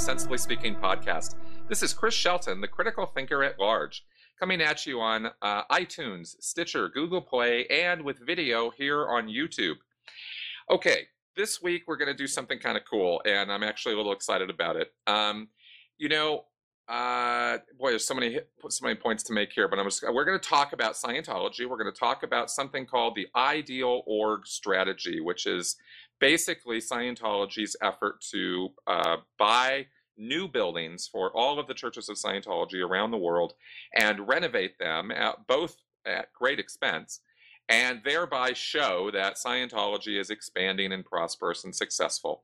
Sensibly Speaking podcast. This is Chris Shelton, the critical thinker at large, coming at you on uh, iTunes, Stitcher, Google Play, and with video here on YouTube. Okay, this week we're going to do something kind of cool, and I'm actually a little excited about it. Um, you know, uh, boy, there's so many so many points to make here, but I'm just, we're going to talk about Scientology. We're going to talk about something called the ideal org strategy, which is basically Scientology's effort to uh, buy new buildings for all of the churches of Scientology around the world and renovate them at both at great expense and thereby show that Scientology is expanding and prosperous and successful.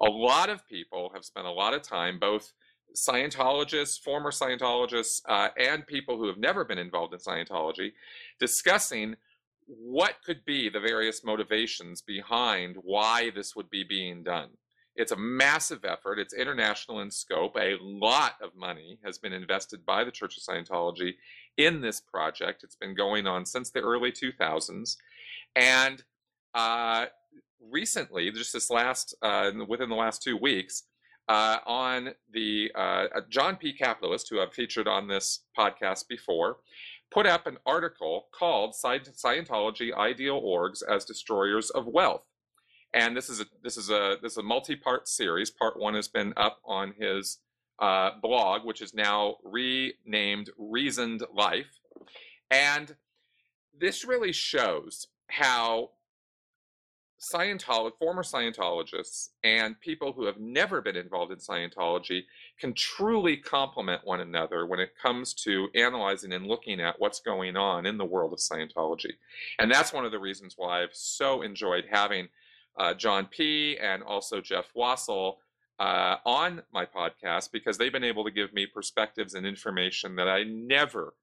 A lot of people have spent a lot of time, both Scientologists, former Scientologists, uh, and people who have never been involved in Scientology, discussing what could be the various motivations behind why this would be being done. It's a massive effort. It's international in scope. A lot of money has been invested by the Church of Scientology in this project. It's been going on since the early 2000s. And uh, recently, just this last, uh, within the last two weeks, uh, on the uh, John P. Capitalist, who I've featured on this podcast before, put up an article called Scientology Ideal Orgs as Destroyers of Wealth and this is a this is a this is a multi-part series. Part one has been up on his uh, blog, which is now renamed Reasoned Life, and this really shows how Scientology, former Scientologists, and people who have never been involved in Scientology can truly complement one another when it comes to analyzing and looking at what's going on in the world of Scientology. And that's one of the reasons why I've so enjoyed having uh, John P. and also Jeff Wassel uh, on my podcast because they've been able to give me perspectives and information that I never,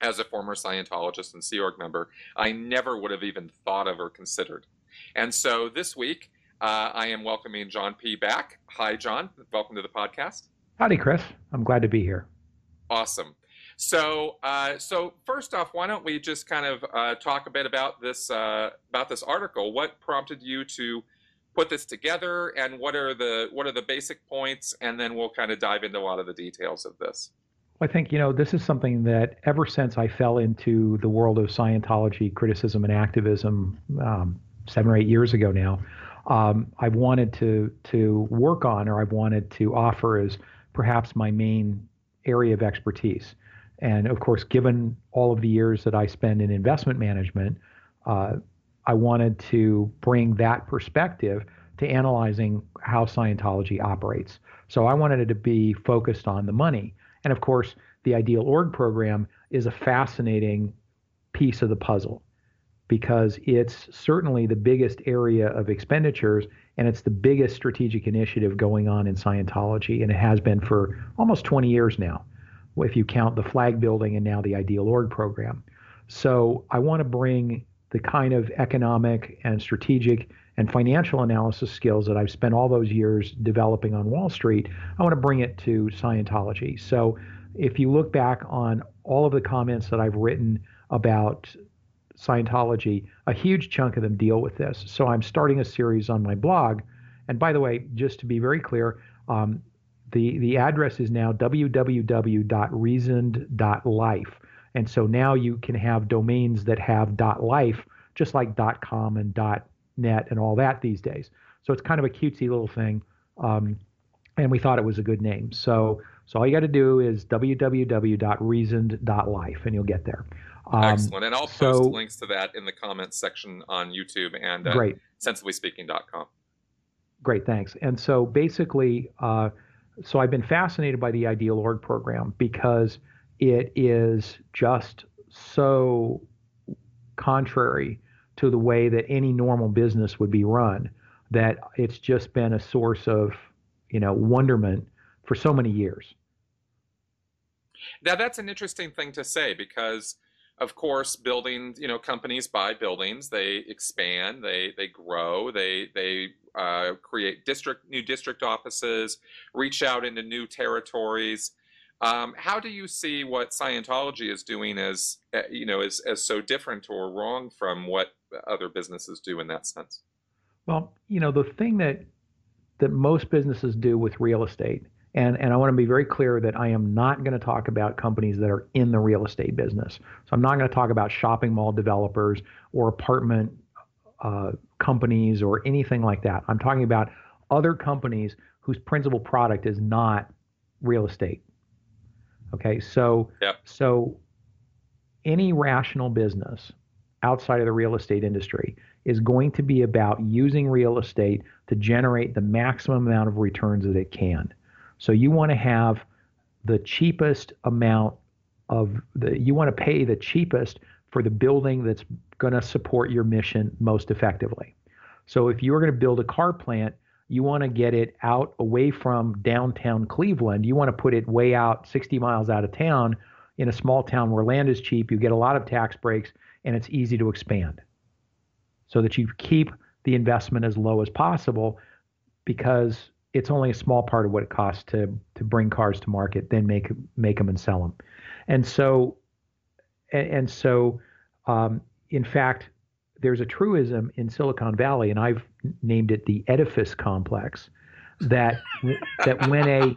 as a former Scientologist and Sea Org member, I never would have even thought of or considered. And so this week, uh, I am welcoming John P. back. Hi, John. Welcome to the podcast. Howdy, Chris. I'm glad to be here. Awesome. So, uh, so first off, why don't we just kind of uh, talk a bit about this uh, about this article? What prompted you to put this together, and what are the what are the basic points? And then we'll kind of dive into a lot of the details of this. I think you know this is something that ever since I fell into the world of Scientology criticism and activism um, seven or eight years ago now, um, I've wanted to to work on, or I've wanted to offer as perhaps my main area of expertise. And of course, given all of the years that I spend in investment management, uh, I wanted to bring that perspective to analyzing how Scientology operates. So I wanted it to be focused on the money. And of course, the Ideal Org program is a fascinating piece of the puzzle because it's certainly the biggest area of expenditures and it's the biggest strategic initiative going on in Scientology. And it has been for almost 20 years now if you count the flag building and now the Ideal Org program. So I want to bring the kind of economic and strategic and financial analysis skills that I've spent all those years developing on Wall Street. I want to bring it to Scientology. So if you look back on all of the comments that I've written about Scientology, a huge chunk of them deal with this. So I'm starting a series on my blog. And by the way, just to be very clear, um, the, the address is now www.reasoned.life. And so now you can have domains that have .life, just like .com and .net and all that these days. So it's kind of a cutesy little thing. Um, and we thought it was a good name. So, so all you got to do is www.reasoned.life and you'll get there. Um, Excellent. And I'll post so, links to that in the comments section on YouTube and uh, great. sensiblyspeaking.com. Great, thanks. And so basically, uh, so I've been fascinated by the Ideal Org program because it is just so contrary to the way that any normal business would be run that it's just been a source of you know wonderment for so many years now that's an interesting thing to say because of course building you know companies buy buildings they expand they they grow they they uh, create district new district offices reach out into new territories Um, how do you see what Scientology is doing as uh, you know as as so different or wrong from what other businesses do in that sense? Well, you know, the thing that that most businesses do with real estate, and and I want to be very clear that I am not going to talk about companies that are in the real estate business. So I'm not going to talk about shopping mall developers or apartment uh, companies or anything like that. I'm talking about other companies whose principal product is not real estate. Okay, so yep. so any rational business outside of the real estate industry is going to be about using real estate to generate the maximum amount of returns that it can. So you want to have the cheapest amount of the you want to pay the cheapest for the building that's going to support your mission most effectively. So if you're going to build a car plant, you want to get it out away from downtown Cleveland. You want to put it way out 60 miles out of town in a small town where land is cheap, you get a lot of tax breaks, and it's easy to expand. So that you keep the investment as low as possible because it's only a small part of what it costs to to bring cars to market, then make make them and sell them. And so and, so um, in fact, there's a truism in Silicon Valley, and I've named it the edifice complex, that that when a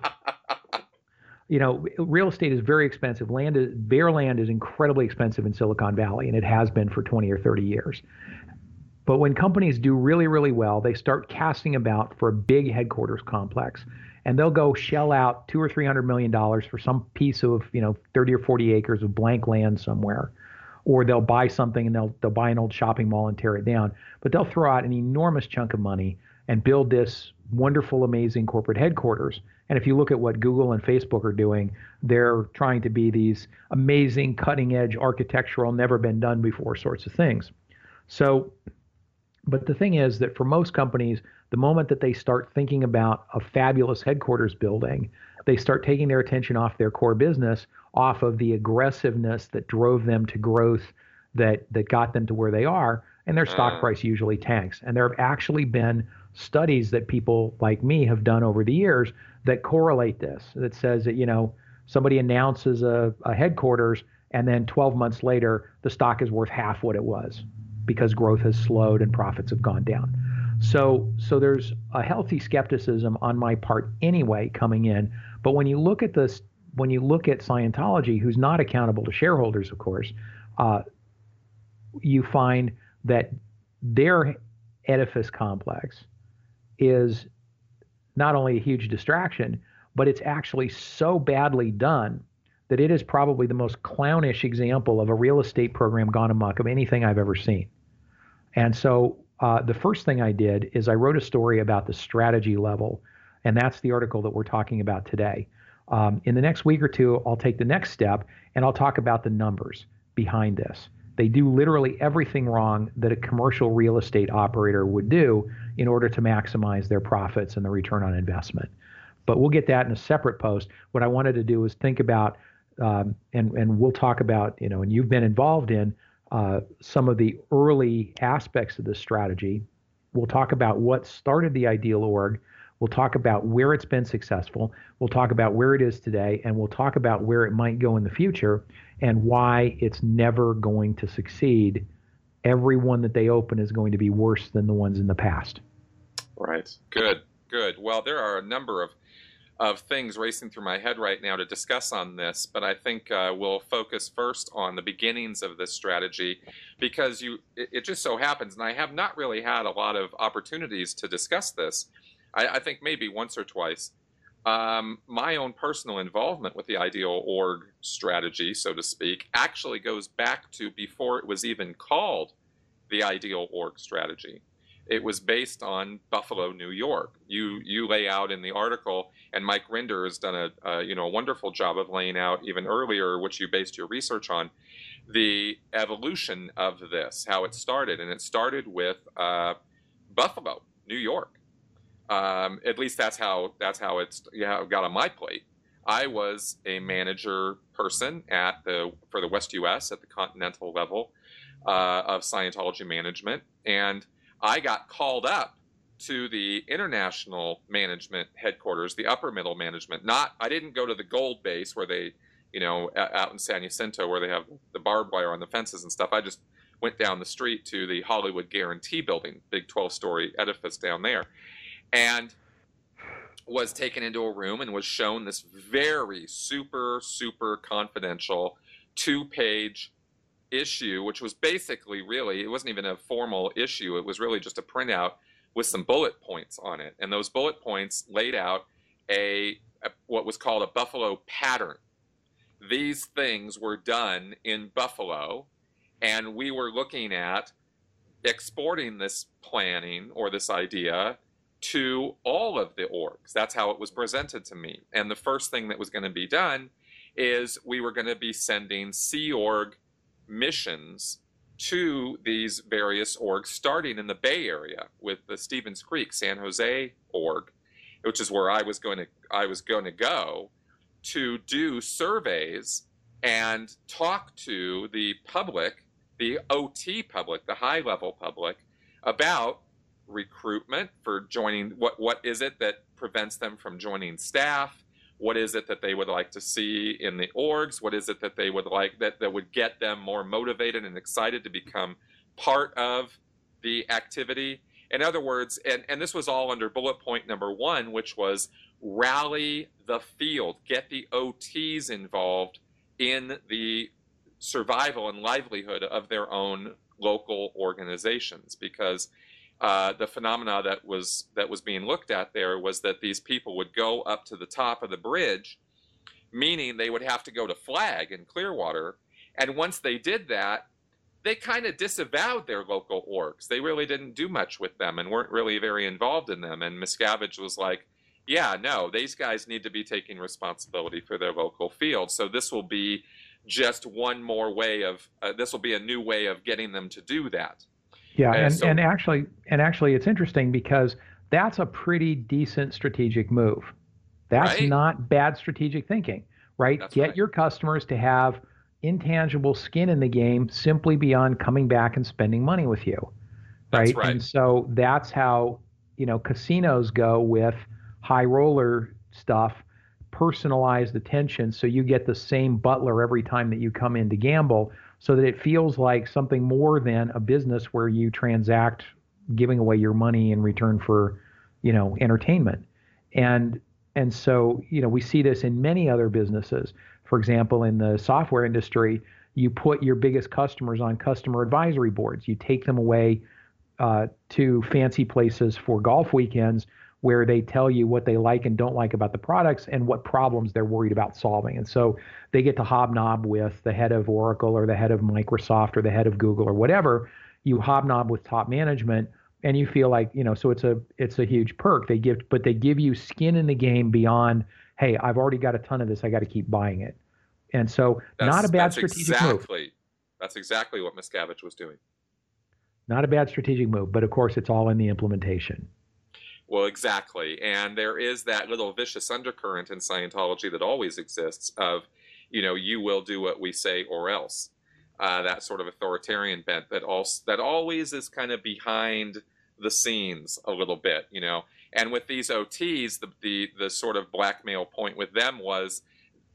you know real estate is very expensive. Land is bare land is incredibly expensive in Silicon Valley, and it has been for 20 or 30 years. But when companies do really, really well, they start casting about for a big headquarters complex, and they'll go shell out two or three hundred million dollars for some piece of you know 30 or 40 acres of blank land somewhere or they'll buy something and they'll they'll buy an old shopping mall and tear it down. But they'll throw out an enormous chunk of money and build this wonderful, amazing corporate headquarters. And if you look at what Google and Facebook are doing, they're trying to be these amazing, cutting edge architectural, never been done before sorts of things. So, but the thing is that for most companies, the moment that they start thinking about a fabulous headquarters building, they start taking their attention off their core business off of the aggressiveness that drove them to growth that that got them to where they are and their stock mm. price usually tanks and there have actually been studies that people like me have done over the years that correlate this that says that you know somebody announces a, a headquarters and then 12 months later the stock is worth half what it was because growth has slowed and profits have gone down. So so there's a healthy skepticism on my part anyway coming in. But when you look at this when you look at Scientology, who's not accountable to shareholders, of course, uh, you find that their edifice complex is not only a huge distraction, but it's actually so badly done that it is probably the most clownish example of a real estate program gone amok of anything I've ever seen. And so uh, the first thing I did is I wrote a story about the strategy level, and that's the article that we're talking about today. Um, in the next week or two, I'll take the next step and I'll talk about the numbers behind this. They do literally everything wrong that a commercial real estate operator would do in order to maximize their profits and the return on investment. But we'll get that in a separate post. What I wanted to do is think about, um, and and we'll talk about, you know, and you've been involved in uh, some of the early aspects of this strategy. We'll talk about what started the Ideal Org We'll talk about where it's been successful. We'll talk about where it is today, and we'll talk about where it might go in the future and why it's never going to succeed. Every one that they open is going to be worse than the ones in the past. Right. Good. Good. Well, there are a number of of things racing through my head right now to discuss on this, but I think uh, we'll focus first on the beginnings of this strategy because you it, it, just so happens, and I have not really had a lot of opportunities to discuss this. I, I think maybe once or twice. Um, my own personal involvement with the ideal org strategy, so to speak, actually goes back to before it was even called the ideal org strategy. It was based on Buffalo, New York. You you lay out in the article, and Mike Rinder has done a, a you know a wonderful job of laying out even earlier, which you based your research on, the evolution of this, how it started, and it started with uh, Buffalo, New York um, at least that's how that's how it's yeah, got on my plate. I was a manager person at the for the West U.S. at the continental level uh, of Scientology management, and I got called up to the international management headquarters, the upper middle management. Not, I didn't go to the gold base where they, you know, out in San Jacinto where they have the barbed wire on the fences and stuff. I just went down the street to the Hollywood Guarantee Building, big 12 story edifice down there, and was taken into a room and was shown this very super, super confidential two page issue, which was basically really, it wasn't even a formal issue. It was really just a printout with some bullet points on it. And those bullet points laid out a, a what was called a Buffalo pattern. These things were done in Buffalo, and we were looking at exporting this planning or this idea to all of the orgs. That's how it was presented to me. And the first thing that was going to be done is we were going to be sending Sea Org missions to these various orgs, starting in the Bay Area with the Stevens Creek San Jose org, which is where I was going to I was going to go to do surveys and talk to the public, the OT public, the high level public, about recruitment for joining. What what is it that prevents them from joining staff? What is it that they would like to see in the orgs? What is it that they would like that, that would get them more motivated and excited to become part of the activity? In other words and, and this was all under bullet point number one which was rally the field get the ots involved in the survival and livelihood of their own local organizations. Because uh, the phenomena that was that was being looked at there was that these people would go up to the top of the bridge, meaning they would have to go to Flag in Clearwater, and once they did that, they kind of disavowed their local orgs. They really didn't do much with them and weren't really very involved in them. And Miscavige was like, "Yeah, no, these guys need to be taking responsibility for their local field. So this will be." just one more way of uh, this will be a new way of getting them to do that yeah, uh, and, so, and actually, and actually, it's interesting because that's a pretty decent strategic move. That's right? not bad strategic thinking, right? That's Get right. your customers to have intangible skin in the game simply beyond coming back and spending money with you, right? right? And so that's how you know casinos go with high roller stuff, personalized attention, so you get the same butler every time that you come in to gamble so that it feels like something more than a business where you transact giving away your money in return for, you know, entertainment. And and so, you know, we see this in many other businesses. For example, in the software industry, you put your biggest customers on customer advisory boards. You take them away uh, to fancy places for golf weekends where they tell you what they like and don't like about the products and what problems they're worried about solving. And so they get to hobnob with the head of Oracle or the head of Microsoft or the head of Google or whatever. You hobnob with top management and you feel like, you know, so it's a it's a huge perk. They give but they give you skin in the game beyond, hey, I've already got a ton of this, I got to keep buying it. And so that's, not a bad strategic exactly, move. That's exactly what Miscavige was doing. Not a bad strategic move, but of course it's all in the implementation. Well, exactly. And there is that little vicious undercurrent in Scientology that always exists of, you know, you will do what we say or else. Uh, that sort of authoritarian bent that also that always is kind of behind the scenes a little bit, you know. And with these OTs, the the the sort of blackmail point with them was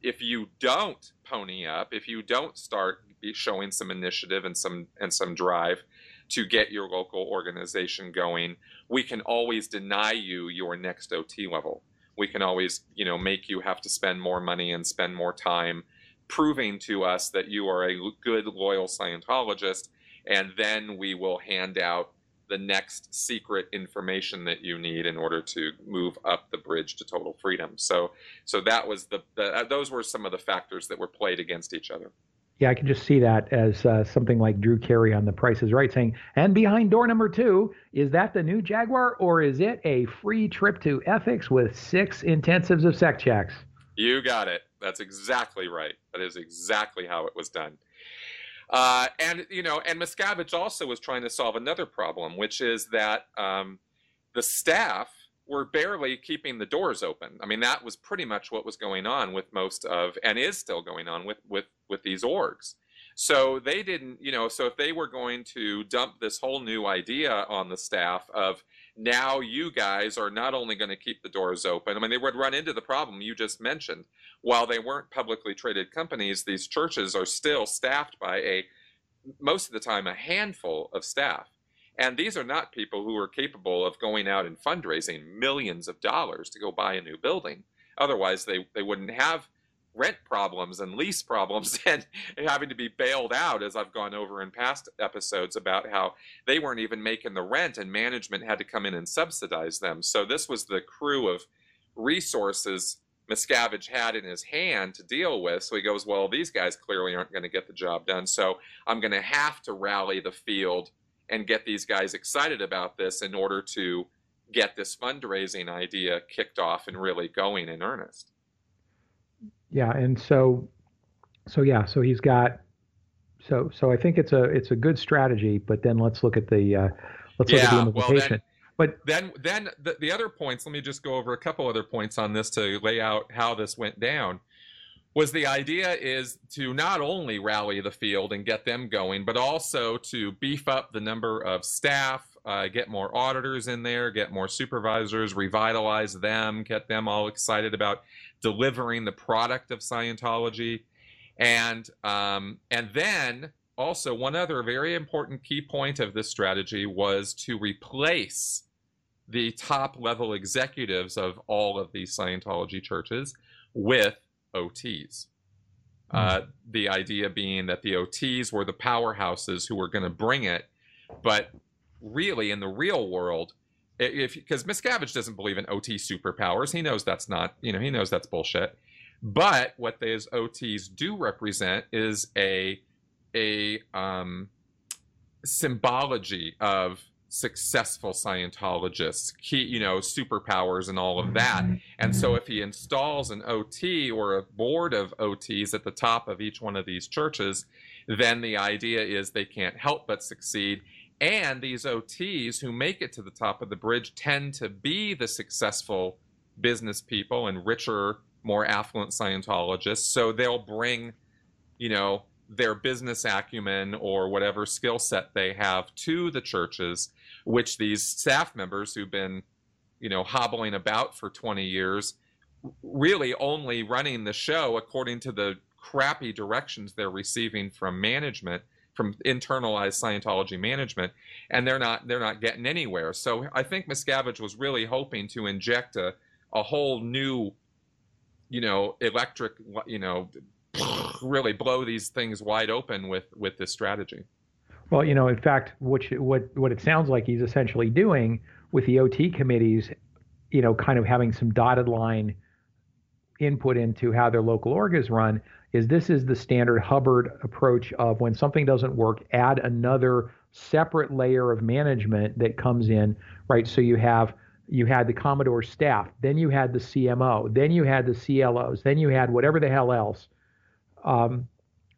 if you don't pony up, if you don't start showing some initiative and some and some drive, to get your local organization going. We can always deny you your next OT level. We can always, you know, make you have to spend more money and spend more time proving to us that you are a good, loyal Scientologist, and then we will hand out the next secret information that you need in order to move up the bridge to total freedom. So, so that was the, the those were some of the factors that were played against each other. Yeah, I can just see that as uh, something like Drew Carey on The Price is Right saying, and behind door number two, is that the new Jaguar or is it a free trip to ethics with six intensives of sec checks? You got it. That's exactly right. That is exactly how it was done. Uh, and, you know, and Miscavige also was trying to solve another problem, which is that um, the staff were barely keeping the doors open. I mean, that was pretty much what was going on with most of, and is still going on with with with these orgs. So they didn't, you know, so if they were going to dump this whole new idea on the staff of, now you guys are not only going to keep the doors open, I mean, they would run into the problem you just mentioned. While they weren't publicly traded companies, these churches are still staffed by a, most of the time, a handful of staff. And these are not people who are capable of going out and fundraising millions of dollars to go buy a new building. Otherwise, they, they wouldn't have rent problems and lease problems and having to be bailed out, as I've gone over in past episodes about how they weren't even making the rent and management had to come in and subsidize them. So this was the crew of resources Miscavige had in his hand to deal with. So he goes, Well, these guys clearly aren't going to get the job done. So I'm going to have to rally the field and get these guys excited about this in order to get this fundraising idea kicked off and really going in earnest yeah, and so, so yeah, so he's got, so so I think it's a it's a good strategy. But then let's look at the uh, let's yeah, look at the implementation. Well, then, but then then the, the other points. Let me just go over a couple other points on this to lay out how this went down. Was the idea is to not only rally the field and get them going, but also to beef up the number of staff, uh, get more auditors in there, get more supervisors, revitalize them, get them all excited about delivering the product of Scientology, and um, and then also one other very important key point of this strategy was to replace the top level executives of all of these Scientology churches with OTs. Mm-hmm. Uh, the idea being that the OTs were the powerhouses who were going to bring it, but really in the real world, if because Miscavige doesn't believe in OT superpowers, he knows that's not, you know, he knows that's bullshit. But what those OTs do represent is a a um, symbology of successful Scientologists, key, you know, superpowers and all of that. And so if he installs an OT or a board of OTs at the top of each one of these churches, then the idea is they can't help but succeed. And these OTs who make it to the top of the bridge tend to be the successful business people and richer, more affluent Scientologists. So they'll bring, you know, their business acumen or whatever skill set they have to the churches, which these staff members who've been, you know, hobbling about for 20 years, really only running the show according to the crappy directions they're receiving from management from internalized Scientology management, and they're not they're not getting anywhere. So I think Miscavige was really hoping to inject a a whole new, you know, electric, you know, really blow these things wide open with with this strategy. Well, you know, in fact, what what what it sounds like he's essentially doing with the OT committees, you know, kind of having some dotted line input into how their local org is run is this is the standard Hubbard approach of when something doesn't work, add another separate layer of management that comes in, right? So you have you had the Commodore staff, then you had the CMO, then you had the CLOs, then you had whatever the hell else. Um,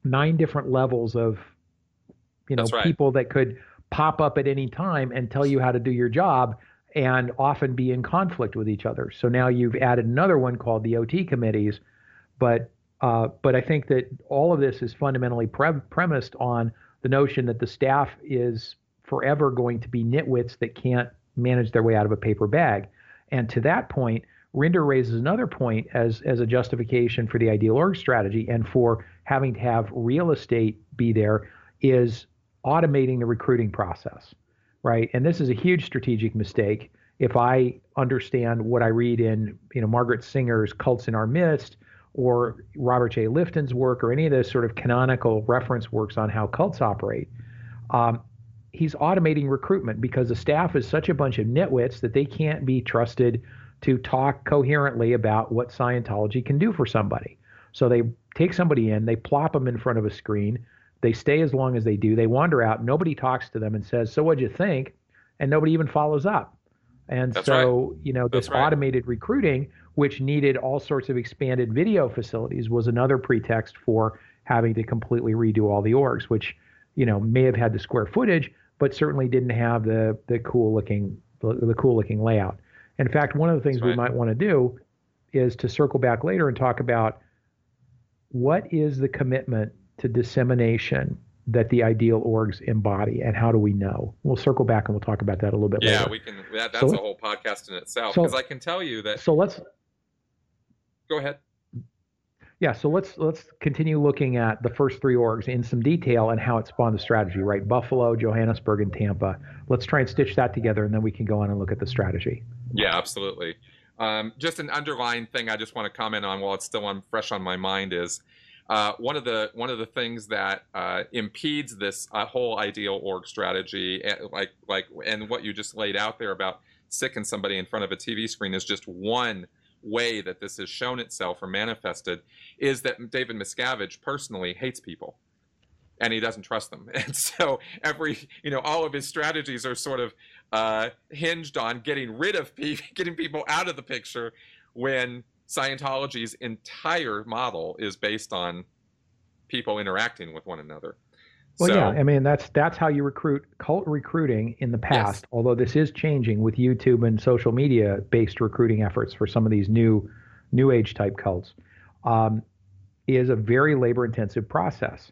nine different levels of you know right. people that could pop up at any time and tell you how to do your job and often be in conflict with each other. So now you've added another one called the OT committees, but uh, but I think that all of this is fundamentally pre- premised on the notion that the staff is forever going to be nitwits that can't manage their way out of a paper bag. And to that point, Rinder raises another point as, as a justification for the ideal org strategy and for having to have real estate be there is automating the recruiting process, right? And this is a huge strategic mistake. If I understand what I read in, you know, Margaret Singer's Cults in Our Midst, or Robert J. Lifton's work or any of those sort of canonical reference works on how cults operate, um, he's automating recruitment because the staff is such a bunch of nitwits that they can't be trusted to talk coherently about what Scientology can do for somebody. So they take somebody in, they plop them in front of a screen, they stay as long as they do, they wander out, nobody talks to them and says, "So what'd you think?" and nobody even follows up. And That's so, right. you know, this right. automated recruiting which needed all sorts of expanded video facilities, was another pretext for having to completely redo all the orgs, which you know may have had the square footage, but certainly didn't have the the cool looking the, the cool looking layout. In fact, one of the things right. we might want to do is to circle back later and talk about what is the commitment to dissemination that the ideal orgs embody, and how do we know? We'll circle back and we'll talk about that a little bit yeah, later. Yeah, we can. That, that's so, a whole podcast in itself because so, I can tell you that. So let's go ahead. Yeah, so let's let's continue looking at the first three orgs in some detail and how it spawned the strategy, right? Buffalo, Johannesburg, and Tampa. Let's try and stitch that together, and then we can go on and look at the strategy. Yeah, absolutely. Um, just an underlying thing I just want to comment on while it's still on fresh on my mind is uh, one of the one of the things that uh, impedes this uh, whole ideal org strategy, eh, like like and what you just laid out there about sicking somebody in front of a TV screen is just one way that this has shown itself or manifested is that David Miscavige personally hates people and he doesn't trust them. And so every, you know, all of his strategies are sort of uh, hinged on getting rid of people, getting people out of the picture when Scientology's entire model is based on people interacting with one another. Well, so, yeah, I mean that's that's how you recruit cult recruiting in the past. Yes. Although this is changing with YouTube and social media based recruiting efforts for some of these new new age type cults, um, is a very labor intensive process.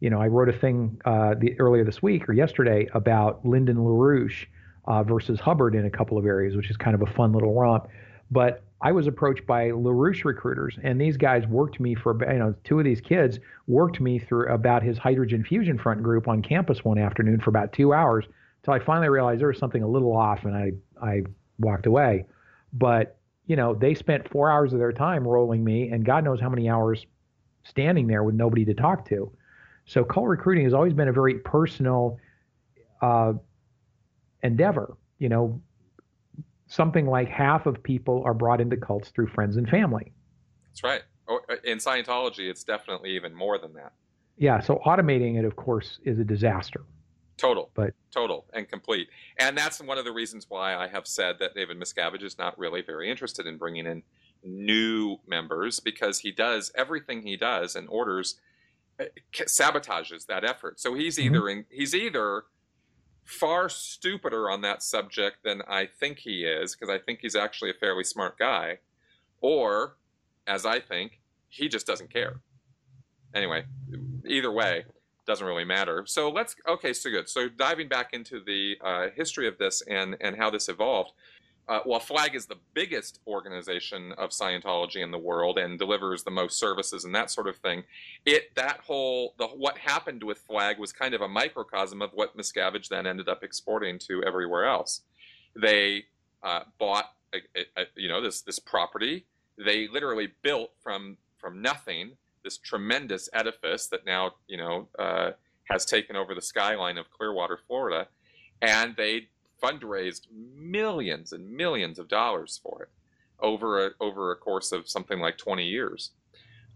You know, I wrote a thing uh, the, earlier this week or yesterday about Lyndon LaRouche uh, versus Hubbard in a couple of areas, which is kind of a fun little romp. But I was approached by LaRouche recruiters, and these guys worked me for, you know, two of these kids worked me through about his hydrogen fusion front group on campus one afternoon for about two hours until I finally realized there was something a little off, and I I walked away. But you know, they spent four hours of their time rolling me, and God knows how many hours standing there with nobody to talk to. So cult recruiting has always been a very personal uh, endeavor. You know, something like half of people are brought into cults through friends and family. That's right. Oh, uh, in Scientology, it's definitely even more than that. Yeah. So automating it, of course, is a disaster. Total, but total and complete. And that's one of the reasons why I have said that David Miscavige is not really very interested in bringing in new members because he does everything he does and orders uh, sabotages that effort. So he's mm-hmm. either in, he's either far stupider on that subject than I think he is, because I think he's actually a fairly smart guy, or, as I think, he just doesn't care. Anyway, either way, doesn't really matter. So let's okay, so good. So diving back into the uh, history of this and and how this evolved uh, while Flag is the biggest organization of Scientology in the world and delivers the most services and that sort of thing, it that whole the what happened with Flag was kind of a microcosm of what Miscavige then ended up exporting to everywhere else. They uh, bought a, a, a, you know this this property. They literally built from from nothing this tremendous edifice that now you know uh, has taken over the skyline of Clearwater, Florida, and they fundraised millions and millions of dollars for it over a, over a course of something like 20 years.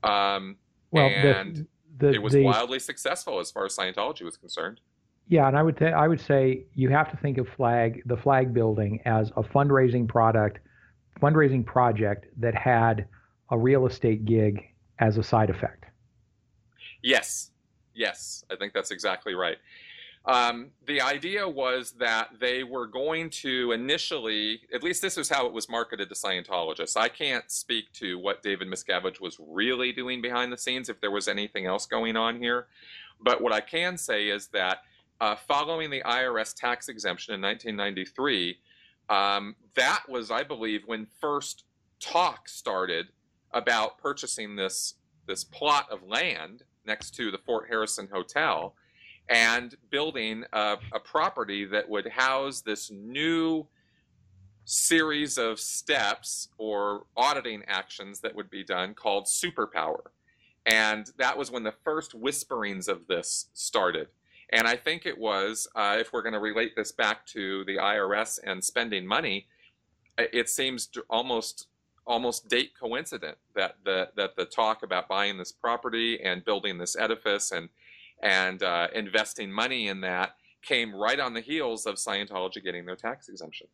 Um, well, and the, the, it was the, wildly successful as far as Scientology was concerned. Yeah, and I would th- I would say you have to think of flag the flag building as a fundraising product, fundraising project that had a real estate gig as a side effect. Yes, yes, I think that's exactly right. Um, the idea was that they were going to initially, at least this is how it was marketed to Scientologists. I can't speak to what David Miscavige was really doing behind the scenes, if there was anything else going on here. But what I can say is that uh, following the IRS tax exemption in 1993, um, that was, I believe, when first talk started about purchasing this this plot of land next to the Fort Harrison Hotel and building a, a property that would house this new series of steps or auditing actions that would be done called superpower. And that was when the first whisperings of this started. And I think it was, uh, if we're going to relate this back to the IRS and spending money, it seems almost almost date coincident that the that the talk about buying this property and building this edifice and and uh, investing money in that came right on the heels of Scientology getting their tax exemption.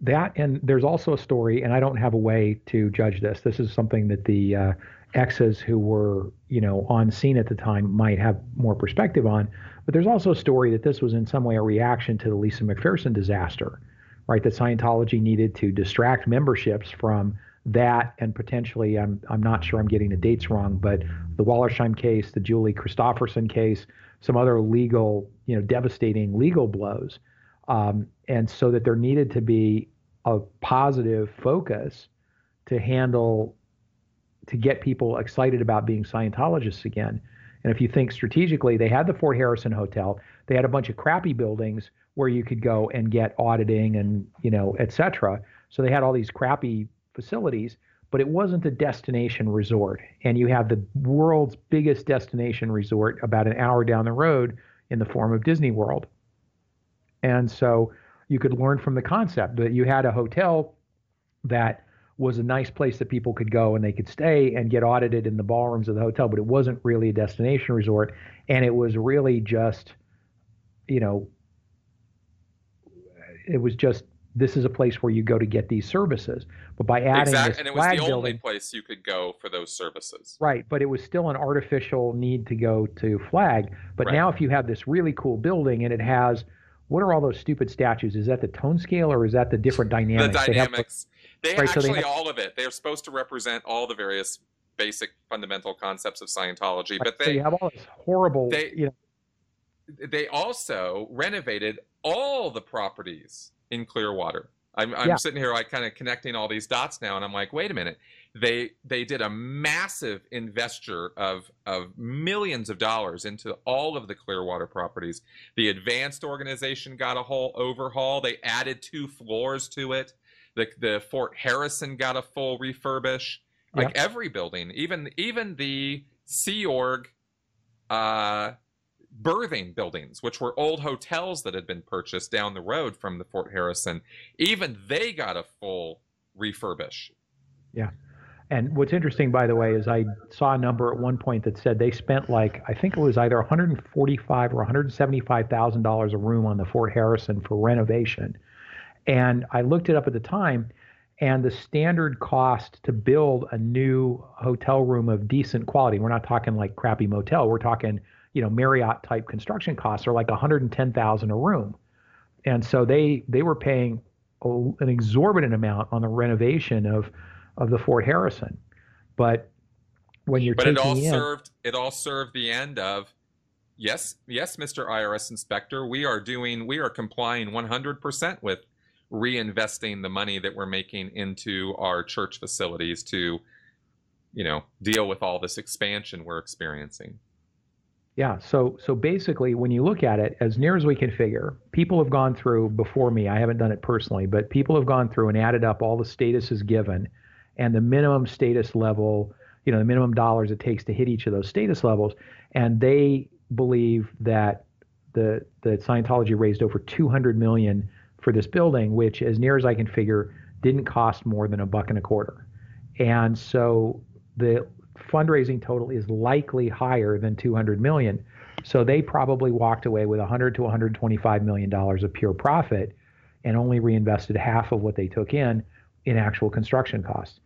That and there's also a story, and I don't have a way to judge this. This is something that the uh, exes who were, you know, on scene at the time might have more perspective on. But there's also a story that this was in some way a reaction to the Lisa McPherson disaster, right? That Scientology needed to distract memberships from that and potentially I'm I'm not sure I'm getting the dates wrong, but the Wollersheim case, the Julie Christofferson case, some other legal, you know, devastating legal blows, um, and so that there needed to be a positive focus to handle to get people excited about being Scientologists again. And if you think strategically, they had the Fort Harrison Hotel, they had a bunch of crappy buildings where you could go and get auditing and you know, et cetera. So they had all these crappy facilities, but it wasn't a destination resort. And you have the world's biggest destination resort about an hour down the road in the form of Disney World. And so you could learn from the concept that you had a hotel that was a nice place that people could go and they could stay and get audited in the ballrooms of the hotel, but it wasn't really a destination resort. And it was really just, you know, it was just this is a place where you go to get these services. But by adding exactly. this and it was the building, only place you could go for those services. Right, but it was still an artificial need to go to flag. But right. now, if you have this really cool building and it has what are all those stupid statues? Is that the tone scale or is that the different dynamics? The dynamics. They, have, they right, actually so they have, all of it. They're supposed to represent all the various basic fundamental concepts of Scientology. Right, but they so have all this horrible. They, you know, they also renovated all the properties in Clearwater. I'm, I'm yeah. sitting here like kind of connecting all these dots now, and I'm like, wait a minute. They they did a massive investure of of millions of dollars into all of the Clearwater properties. The advanced organization got a whole overhaul. They added two floors to it. The the Fort Harrison got a full refurbish. Like every building, even even the Sea Org uh, berthing buildings, which were old hotels that had been purchased down the road from the Fort Harrison, even they got a full refurbish. Yeah. And what's interesting, by the way, is I saw a number at one point that said they spent like I think it was either 145 or 175 thousand dollars a room on the Fort Harrison for renovation. And I looked it up at the time, and the standard cost to build a new hotel room of decent quality. We're not talking like crappy motel. We're talking you know Marriott type construction costs are like 110,000 a room, and so they they were paying a, an exorbitant amount on the renovation of of the Fort Harrison, but when you're but it all in, served it all served the end of yes yes Mr. IRS inspector we are doing we are complying 100% with reinvesting the money that we're making into our church facilities to you know deal with all this expansion we're experiencing yeah. So so basically, when you look at it, as near as we can figure, people have gone through before me. I haven't done it personally, but people have gone through and added up all the statuses given, and the minimum status level. You know, the minimum dollars it takes to hit each of those status levels, and they believe that the the Scientology raised over 200 million for this building, which, as near as I can figure, didn't cost more than a buck and a quarter. And so the fundraising total is likely higher than 200 million. So they probably walked away with 100 to 125 million dollars of pure profit and only reinvested half of what they took in in actual construction costs.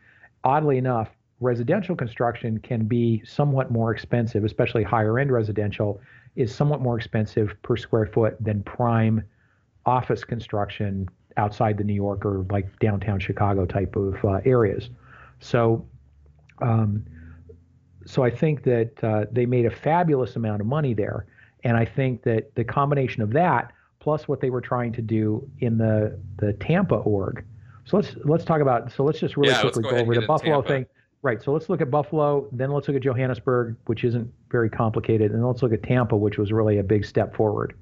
Oddly enough, residential construction can be somewhat more expensive, especially higher end residential is somewhat more expensive per square foot than prime office construction outside the New York or like downtown Chicago type of uh, areas. So um, so I think that uh, they made a fabulous amount of money there, and I think that the combination of that plus what they were trying to do in the the Tampa org. So let's let's talk about. So let's just really yeah, quickly go, go over the Buffalo Tampa. thing. Right. So let's look at Buffalo, then let's look at Johannesburg, which isn't very complicated, and let's look at Tampa, which was really a big step forward.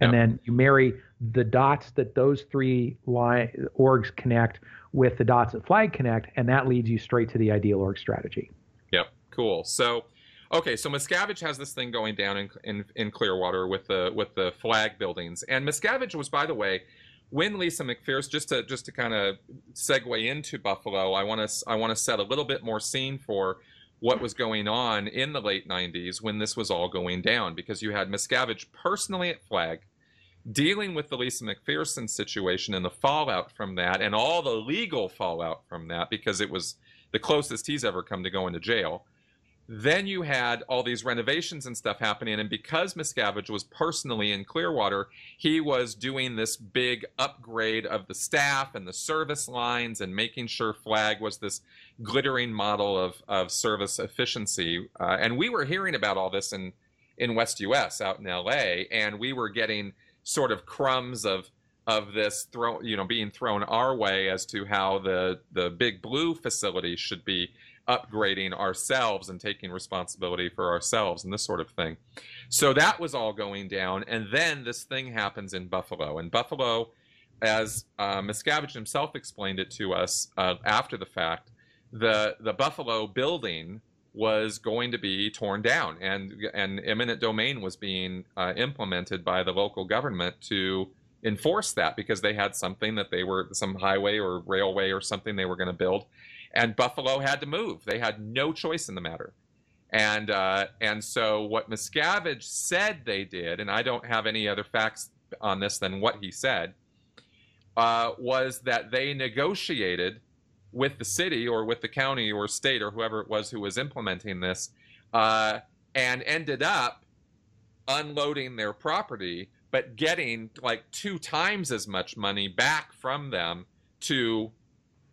And then you marry the dots that those three line, orgs connect with the dots that Flag connect, and that leads you straight to the ideal org strategy. Yep. Cool. So, okay, so Miscavige has this thing going down in, in, in Clearwater with the with the flag buildings, and Miscavige was, by the way, when Lisa McPherson, just to just to kind of segue into Buffalo, I want to I want to set a little bit more scene for what was going on in the late 90s when this was all going down because you had Miscavige personally at Flag dealing with the Lisa McPherson situation and the fallout from that and all the legal fallout from that because it was the closest he's ever come to going to jail then you had all these renovations and stuff happening. And because Miscavige was personally in Clearwater, he was doing this big upgrade of the staff and the service lines and making sure Flag was this glittering model of, of service efficiency. Uh, and we were hearing about all this in, in West US out in LA, and we were getting sort of crumbs of of this thrown you know being thrown our way as to how the the big blue facility should be upgrading ourselves and taking responsibility for ourselves and this sort of thing. So that was all going down. And then this thing happens in Buffalo. And Buffalo, as uh, Miscavige himself explained it to us uh, after the fact, the, the Buffalo building was going to be torn down and, and eminent domain was being uh, implemented by the local government to enforce that because they had something that they were some highway or railway or something they were going to build and Buffalo had to move. They had no choice in the matter. And uh, and so what Miscavige said they did, and I don't have any other facts on this than what he said, uh, was that they negotiated with the city or with the county or state or whoever it was who was implementing this, uh, and ended up unloading their property, but getting like two times as much money back from them to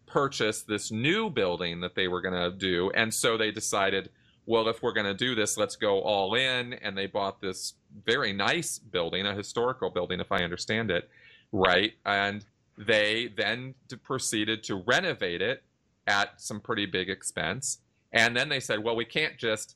purchase this new building that they were going to do. And so they decided, well, if we're going to do this, let's go all in. And they bought this very nice building, a historical building, if I understand it right. And they then proceeded to renovate it at some pretty big expense. And then they said, well, we can't just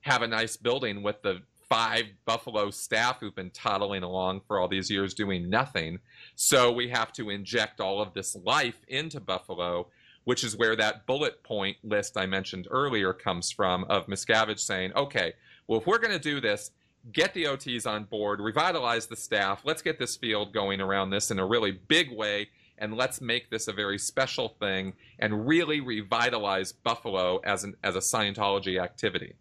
have a nice building with the five Buffalo staff who've been toddling along for all these years doing nothing. So we have to inject all of this life into Buffalo, which is where that bullet point list I mentioned earlier comes from of Miscavige saying, okay, well, if we're going to do this, get the OTs on board, revitalize the staff, let's get this field going around this in a really big way, and let's make this a very special thing and really revitalize Buffalo as, an, as a Scientology activity.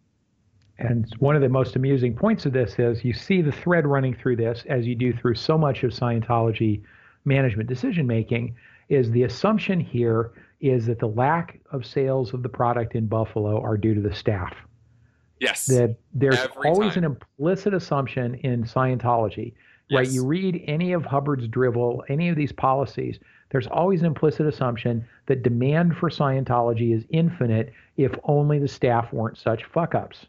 And one of the most amusing points of this is you see the thread running through this, as you do through so much of Scientology management decision making, is the assumption here is that the lack of sales of the product in Buffalo are due to the staff. Yes. That there's Every always time. an implicit assumption in Scientology, right? You read any of Hubbard's drivel, any of these policies, there's always an implicit assumption that demand for Scientology is infinite if only the staff weren't such fuck ups.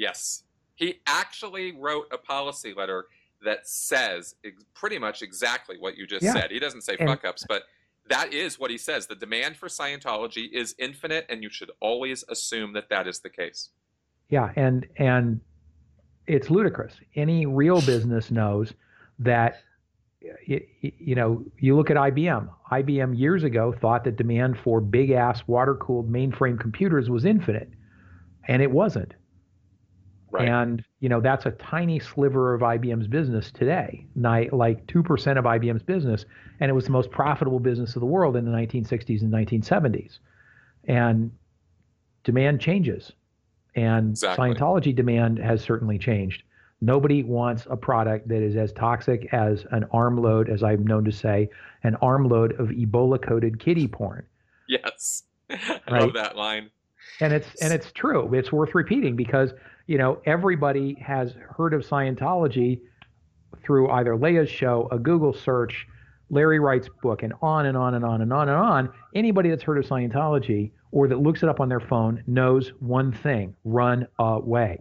Yes. He actually wrote a policy letter that says ex- pretty much exactly what you just Yeah. said. He doesn't say And- fuck ups, but that is what he says. The demand for Scientology is infinite, and you should always assume that that is the case. Yeah, and and it's ludicrous. Any real business knows that you know, you look at IBM. IBM years ago thought that demand for big ass water cooled mainframe computers was infinite, and it wasn't. Right. And you know that's a tiny sliver of IBM's business today, like two percent of IBM's business, and it was the most profitable business of the world in the 1960s and 1970s. And demand changes, and Exactly. Scientology demand has certainly changed. Nobody wants a product that is as toxic as an armload, as I'm known to say, an armload of Ebola-coated kitty porn. yes. I Right. love that line. and it's and it's true it's worth repeating because you know everybody has heard of scientology through either Leah's show a google search larry wright's book and on and on and on and on and on anybody that's heard of scientology or that looks it up on their phone knows one thing run away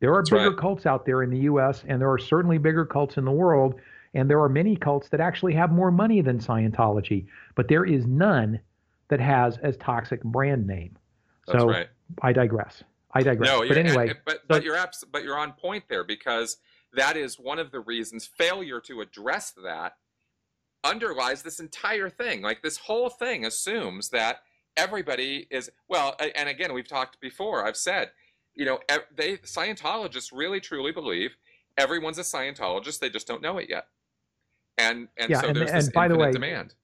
there are That's bigger right. cults out there in the us and there are certainly bigger cults in the world and there are many cults that actually have more money than scientology but there is none that has as toxic brand name That's so right. I digress. I digress. No, but anyway, but so- but you're abs- but you're on point there because that is one of the reasons failure to address that underlies this entire thing. Like this whole thing assumes that everybody is well, and again, we've talked before. I've said, you know, they Scientologists really truly believe everyone's a Scientologist. They just don't know it yet. And and Yeah, so and- there's and this by the way, demand.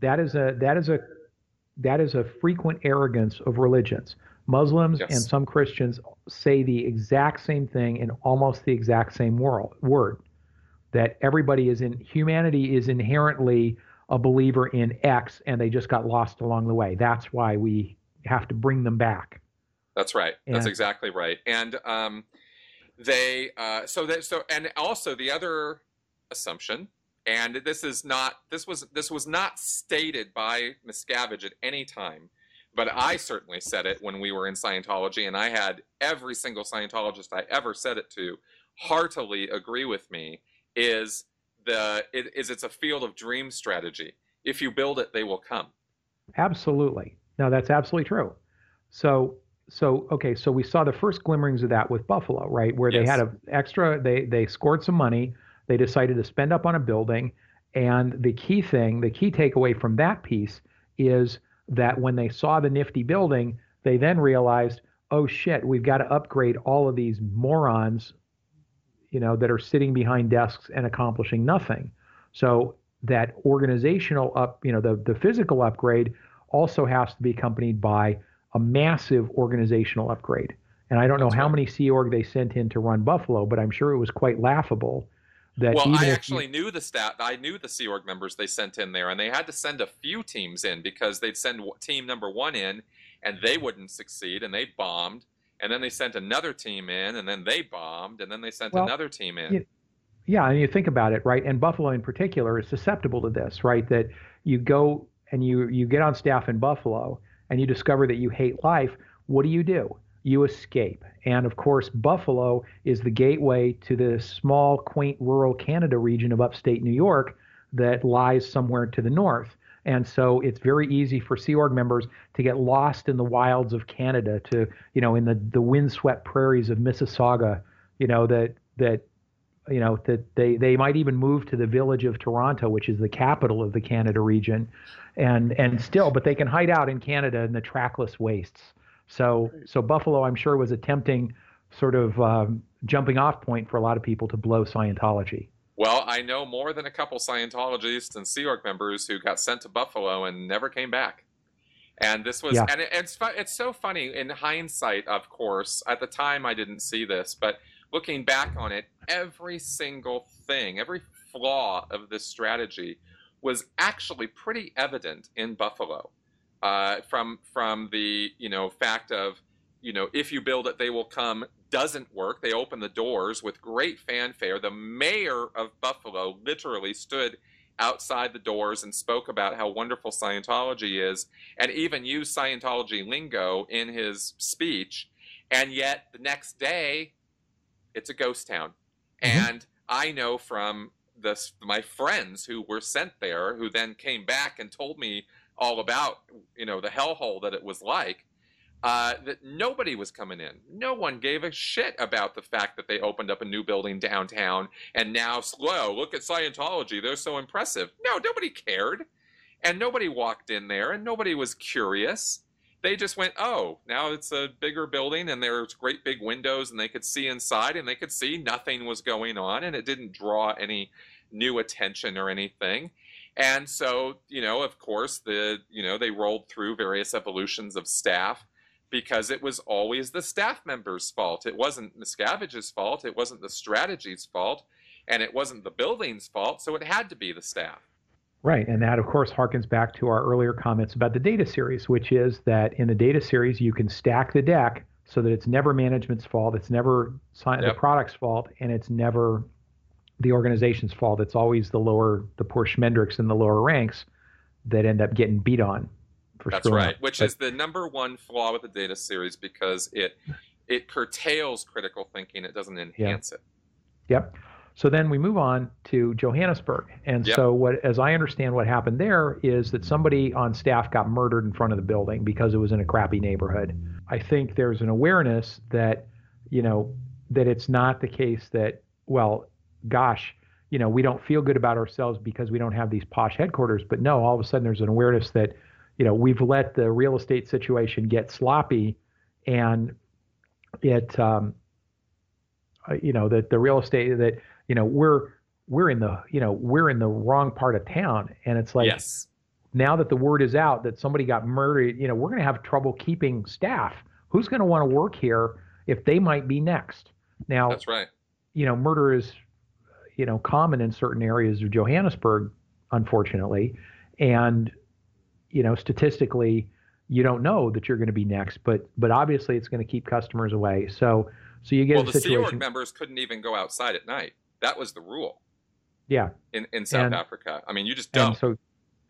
that is a that is a that is a frequent arrogance of religions. Muslims Yes. and some Christians say the exact same thing in almost the exact same world, word. That everybody is in humanity is inherently a believer in X and they just got lost along the way. That's why we have to bring them back. That's right. And, That's exactly right. And um, they uh, so that so and also the other assumption, and this is not this was this was not stated by Miscavige at any time, but I certainly said it when we were in Scientology, and I had every single Scientologist I ever said it to heartily agree with me. Is the it is it's a field of dream strategy. If you build it, they will come. Absolutely. No, that's absolutely true. So so okay, so we saw the first glimmerings of that with Buffalo, right? Where yes. they had an extra, they they scored some money, they decided to spend up on a building, and the key thing, the key takeaway from that piece is that when they saw the nifty building, they then realized, oh shit, we've got to upgrade all of these morons, you know, that are sitting behind desks and accomplishing nothing. So that organizational up, you know, the the physical upgrade also has to be accompanied by a massive organizational upgrade. And I don't know how many Sea Org they sent in to run Buffalo, but I'm sure it was quite laughable. That well, I actually you, knew the stat. I knew the Sea Org members they sent in there, and they had to send a few teams in because they'd send team number one in, and they wouldn't succeed, and they bombed. And then they sent another team in, and then they bombed, and then they sent well, another team in. You, yeah, and you think about it, right? And Buffalo in particular is susceptible to this, right? That you go and you you get on staff in Buffalo, and you discover that you hate life, what do you do? You escape. And of course, Buffalo is the gateway to the small, quaint rural Canada region of upstate New York that lies somewhere to the north. And so it's very easy for Sea Org members to get lost in the wilds of Canada, to you know, in the the windswept prairies of Mississauga, you know that that you know that they they might even move to the village of Toronto, which is the capital of the Canada region, and and still, but they can hide out in Canada in the trackless wastes. So so Buffalo, I'm sure, was a tempting sort of um, jumping off point for a lot of people to blow Scientology. Well, I know more than a couple Scientologists and Sea Org members who got sent to Buffalo and never came back. And this was, yeah. and it, it's it's so funny in hindsight. Of course, at the time I didn't see this, but looking back on it, every single thing, every flaw of this strategy was actually pretty evident in Buffalo. Uh, from from the you know fact of you know if you build it they will come doesn't work. They open the doors with great fanfare. The mayor of Buffalo literally stood outside the doors and spoke about how wonderful Scientology is, and even used Scientology lingo in his speech. And yet the next day, it's a ghost town. Mm-hmm. And I know from this my friends who were sent there who then came back and told me all about you know the hellhole that it was like uh, that nobody was coming in. No one gave a shit about the fact that they opened up a new building downtown and now slow. Look at Scientology; they're so impressive. No, nobody cared, and nobody walked in there, and nobody was curious. They just went, oh, now it's a bigger building, and there's great big windows, and they could see inside, and they could see nothing was going on, and it didn't draw any new attention or anything. And so, you know, of course, the you know they rolled through various evolutions of staff because it was always the staff members' fault. It wasn't Miscavige's fault. It wasn't the strategy's fault, and it wasn't the building's fault. So it had to be the staff. Right, and that of course harkens back to our earlier comments about the data series, which is that in the data series you can stack the deck so that it's never management's fault, it's never yep. the product's fault, and it's never the organization's fault. It's always the lower, the poor schmendricks in the lower ranks that end up getting beat on. That's right, up. which but, is the number one flaw with the data series because it it curtails critical thinking. It doesn't enhance yeah. it. Yep. So then we move on to Johannesburg. And yep. so what as I understand what happened there is that somebody on staff got murdered in front of the building because it was in a crappy neighborhood. I think there's an awareness that, you know, that it's not the case that well, gosh, you know, we don't feel good about ourselves because we don't have these posh headquarters. But no, all of a sudden there's an awareness that, you know, we've let the real estate situation get sloppy, and it, um, uh, you know, that the real estate that you know we're we're in the you know we're in the wrong part of town, and it's like. Yes. Now that the word is out that somebody got murdered, you know, we're going to have trouble keeping staff. Who's going to want to work here if they might be next? Now, that's right. You know, murder is you know common in certain areas of Johannesburg, unfortunately, and you know statistically, you don't know that you're going to be next, but but obviously it's going to keep customers away. So so you get well, a the Sea situation. Org members couldn't even go outside at night. That was the rule yeah, in, in South And- Africa. I mean, you just don't. and so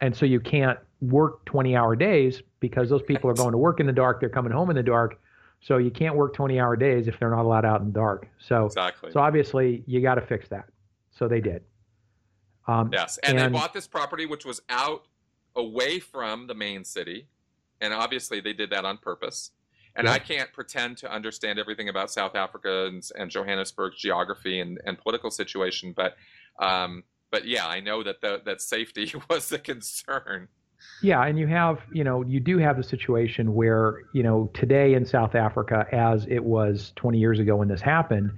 and so you can't work 20 hour days because those people are going to work in the dark. They're coming home in the dark. So you can't work 20 hour days if they're not allowed out in the dark. So exactly. so obviously you got to fix that. So they did. Um, yes, and, and- they bought this property, which was out away from the main city, and obviously they did that on purpose. And Yeah. I can't pretend to understand everything about South Africa and, and Johannesburg's geography and, and political situation, but um, but yeah, I know that the, that safety was a concern. Yeah, and you have, you know, you do have the situation where, you know, today in South Africa, as it was 20 years ago when this happened,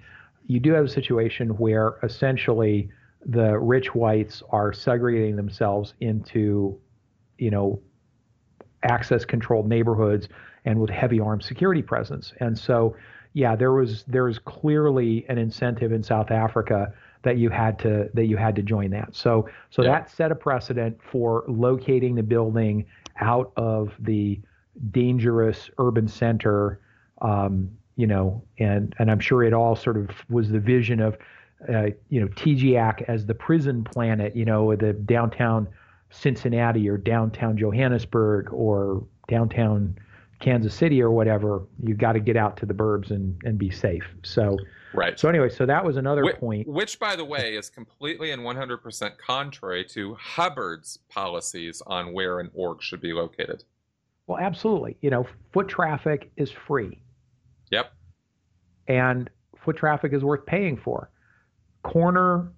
you do have a situation where essentially the rich whites are segregating themselves into, you know, access controlled neighborhoods and with heavy armed security presence. And so, yeah, there was there was clearly an incentive in South Africa that you had to that you had to join that. So so Yeah. that set a precedent for locating the building out of the dangerous urban center. Um, you know, and and I'm sure it all sort of was the vision of, uh, you know, Teegeeack as the prison planet. You know, the downtown Cincinnati or downtown Johannesburg or downtown Kansas City or whatever. You've got to get out to the burbs and and be safe. So Right. so anyway, so that was another Whi- point. Which, by the way, is completely and 100% contrary to Hubbard's policies on where an org should be located. Well, absolutely. You know, foot traffic is free. Yep. and foot traffic is worth paying for. Corner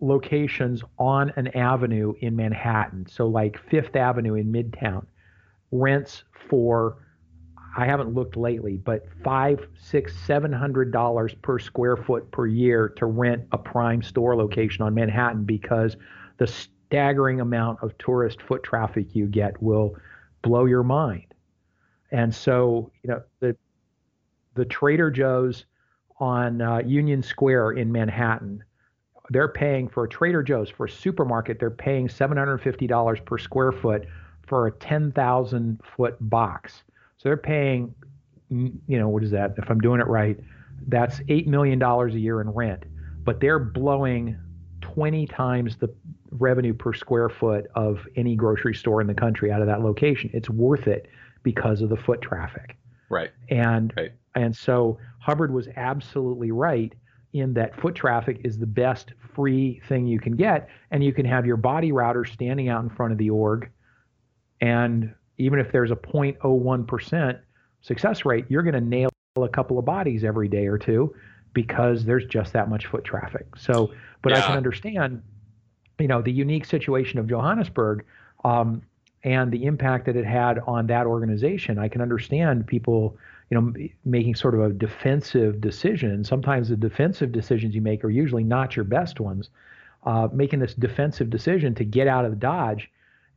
locations on an avenue in Manhattan, so like Fifth Avenue in Midtown, rents for I haven't looked lately, but five, six, seven hundred dollars per square foot per year to rent a prime store location on Manhattan because the staggering amount of tourist foot traffic you get will blow your mind. And so, you know, the the Trader Joe's on uh, Union Square in Manhattan, they're paying for a Trader Joe's for a supermarket. They're paying seven hundred fifty dollars per square foot for a ten thousand foot box. So they're paying, mm, you know, what is that? If I'm doing it right, that's eight million dollars a year in rent. But they're blowing twenty times the revenue per square foot of any grocery store in the country out of that location. It's worth it because of the foot traffic. Right. And Right. And so Hubbard was absolutely right in that foot traffic is the best free thing you can get, and you can have your body router standing out in front of the org, and even if there's a 0.01% success rate, you're going to nail a couple of bodies every day or two because there's just that much foot traffic. So, but I can understand, you know, the unique situation of Johannesburg. Um, and the impact that it had on that organization. I can understand people, you know, making sort of a defensive decision. Sometimes the defensive decisions you make are usually not your best ones. Uh, making this defensive decision to get out of the Dodge,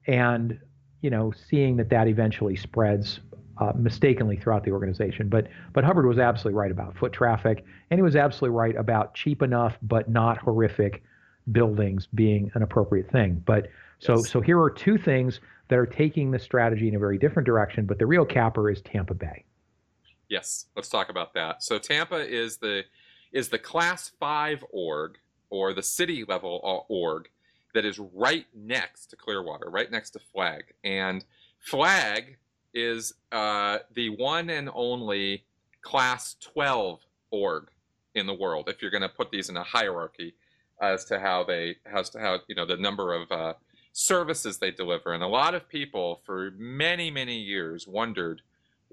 and you know, seeing that that eventually spreads uh, mistakenly throughout the organization. But but Hubbard was absolutely right about foot traffic, and he was absolutely right about cheap enough but not horrific buildings being an appropriate thing. But so Yes. so here are two things that are taking the strategy in a very different direction, but the real capper is Tampa Bay. Yes, let's talk about that. So Tampa is the is the class 5 org or the city level org that is right next to Clearwater, right next to Flag. And Flag is uh, the one and only class 12 org in the world if you're going to put these in a hierarchy as to how they as to how you know the number of uh, services they deliver and a lot of people for many many years wondered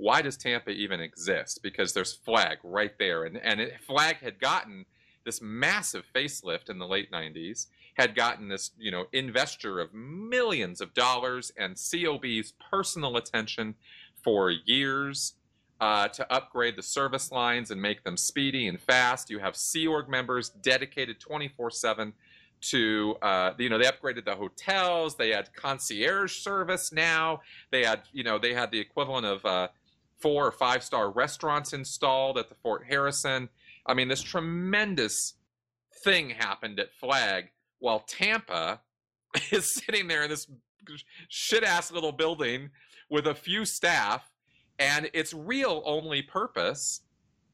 why does Tampa even exist? Because there's Flag right there, and and it, Flag had gotten this massive facelift in the late '90s, had gotten this you know investor of millions of dollars and COB's personal attention for years uh, to upgrade the service lines and make them speedy and fast. You have Sea Org members dedicated 24/7 to uh, you know they upgraded the hotels. They had concierge service now. They had you know they had the equivalent of uh, four or five star restaurants installed at the Fort Harrison. I mean, this tremendous thing happened at Flag while Tampa is sitting there in this shit ass little building with a few staff, and its real only purpose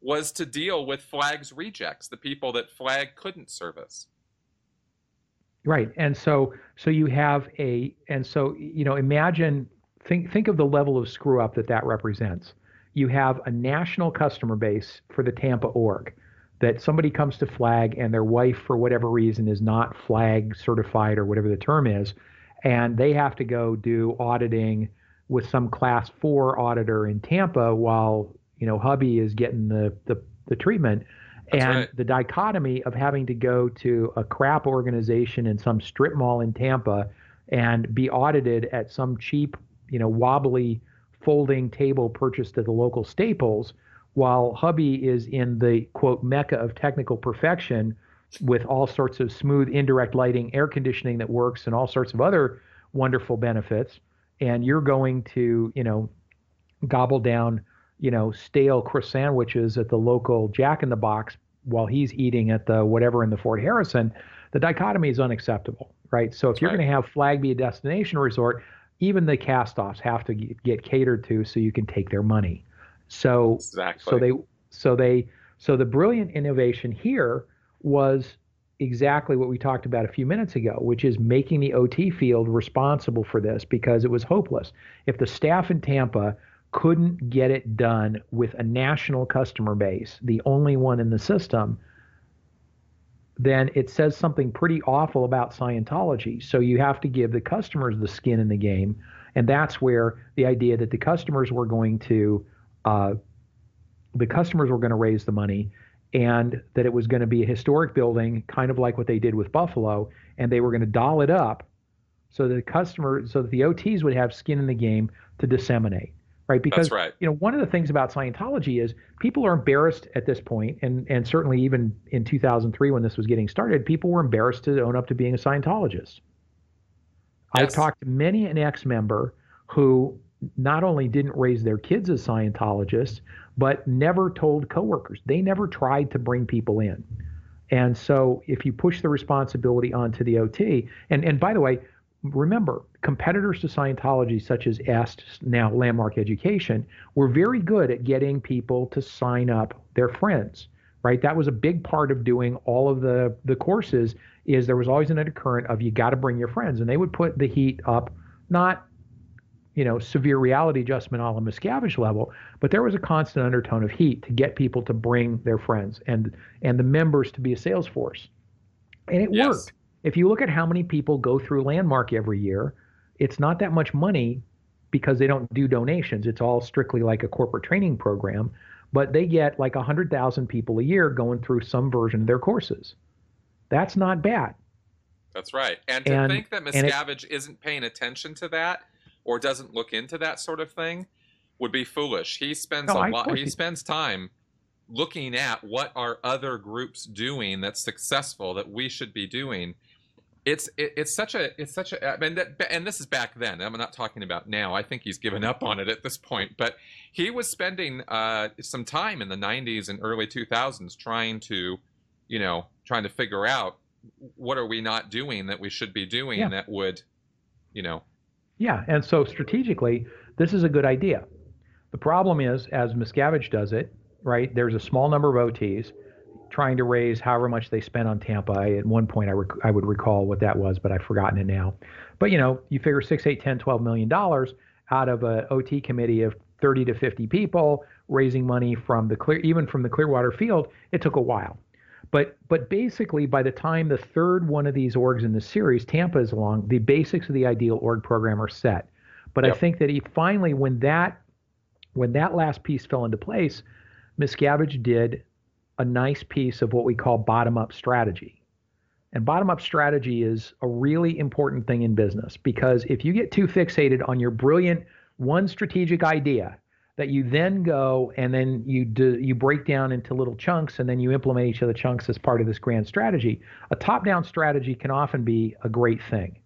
was to deal with Flag's rejects, the people that Flag couldn't service. Right, and so so you have a, and so you know, imagine think think of the level of screw up that that represents. You have a national customer base for the Tampa org that somebody comes to flag and their wife for whatever reason is not flag certified or whatever the term is and they have to go do auditing with some class 4 auditor in Tampa while you know hubby is getting the the, the treatment That's and right. the dichotomy of having to go to a crap organization in some strip mall in Tampa and be audited at some cheap you know wobbly folding table purchased at the local Staples while hubby is in the quote mecca of technical perfection with all sorts of smooth indirect lighting, air conditioning that works, and all sorts of other wonderful benefits, and you're going to, you know, gobble down, you know, stale croissant sandwiches at the local Jack in the Box while he's eating at the whatever in the Fort Harrison, the dichotomy is unacceptable, right? So if That's you're right. going to have Flag be a destination resort, even the cast-offs have to get catered to so you can take their money. So Exactly. so they so they so the brilliant innovation here was exactly what we talked about a few minutes ago, which is making the OT field responsible for this because it was hopeless. If the staff in Tampa couldn't get it done with a national customer base, the only one in the system, then it says something pretty awful about Scientology. So you have to give the customers the skin in the game. And that's where the idea that the customers were going to uh, the customers were going to raise the money and that it was going to be a historic building, kind of like what they did with Buffalo, and they were going to doll it up so that the customer, so that the OTs would have skin in the game to disseminate, right? Because right. you know one of the things about Scientology is people are embarrassed at this point, and and certainly even in 2003 when this was getting started, people were embarrassed to own up to being a Scientologist. I've talked to many an ex-member who not only didn't raise their kids as Scientologists, but never told coworkers. They never tried to bring people in. And so if you push the responsibility onto the OT, and, and by the way, remember, competitors to Scientology, such as EST, now Landmark Education, were very good at getting people to sign up their friends, right? That was a big part of doing all of the, the courses is there was always an undercurrent of you got to bring your friends. And they would put the heat up, not you know, severe reality adjustment on a Miscavige level, but there was a constant undertone of heat to get people to bring their friends and and the members to be a sales force. And it Yes. worked. If you look at how many people go through Landmark every year, it's not that much money because they don't do donations. It's all strictly like a corporate training program, but they get like 100,000 people a year going through some version of their courses. That's not bad. That's right. And to And- think that Miscavige isn't paying attention to that or doesn't look into that sort of thing would be foolish. He spends No, a lot he he- spends time looking at what are other groups doing that's successful that we should be doing. It's it, it's such a it's such a mean that and this is back then. I'm not talking about now. I think he's given up on it at this point. But he was spending uh, some time in the 90s and early 2000s trying to, you know, trying to figure out what are we not doing that we should be doing Yeah. that would, you know, Yeah, and so strategically, this is a good idea. The problem is, as Miscavige does it, right? There's a small number of OTs trying to raise however much they spent on Tampa. I, at one point, I, rec- I would recall what that was, but I've forgotten it now. But you know, you figure six, eight, 10, 12 million dollars out of a OT committee of 30 to 50 people raising money from the clear, even from the Clearwater field. It took a while. But but basically, by the time the third one of these orgs in the series, Tampa is along, the basics of the ideal org program are set. But Yep. I think that he finally, when that when that last piece fell into place, Miscavige did a nice piece of what we call bottom up strategy. And bottom up strategy is a really important thing in business because if you get too fixated on your brilliant one strategic idea that you then go and then you do, you break down into little chunks and then you implement each of the chunks as part of this grand strategy, a top down strategy can often be a great thing.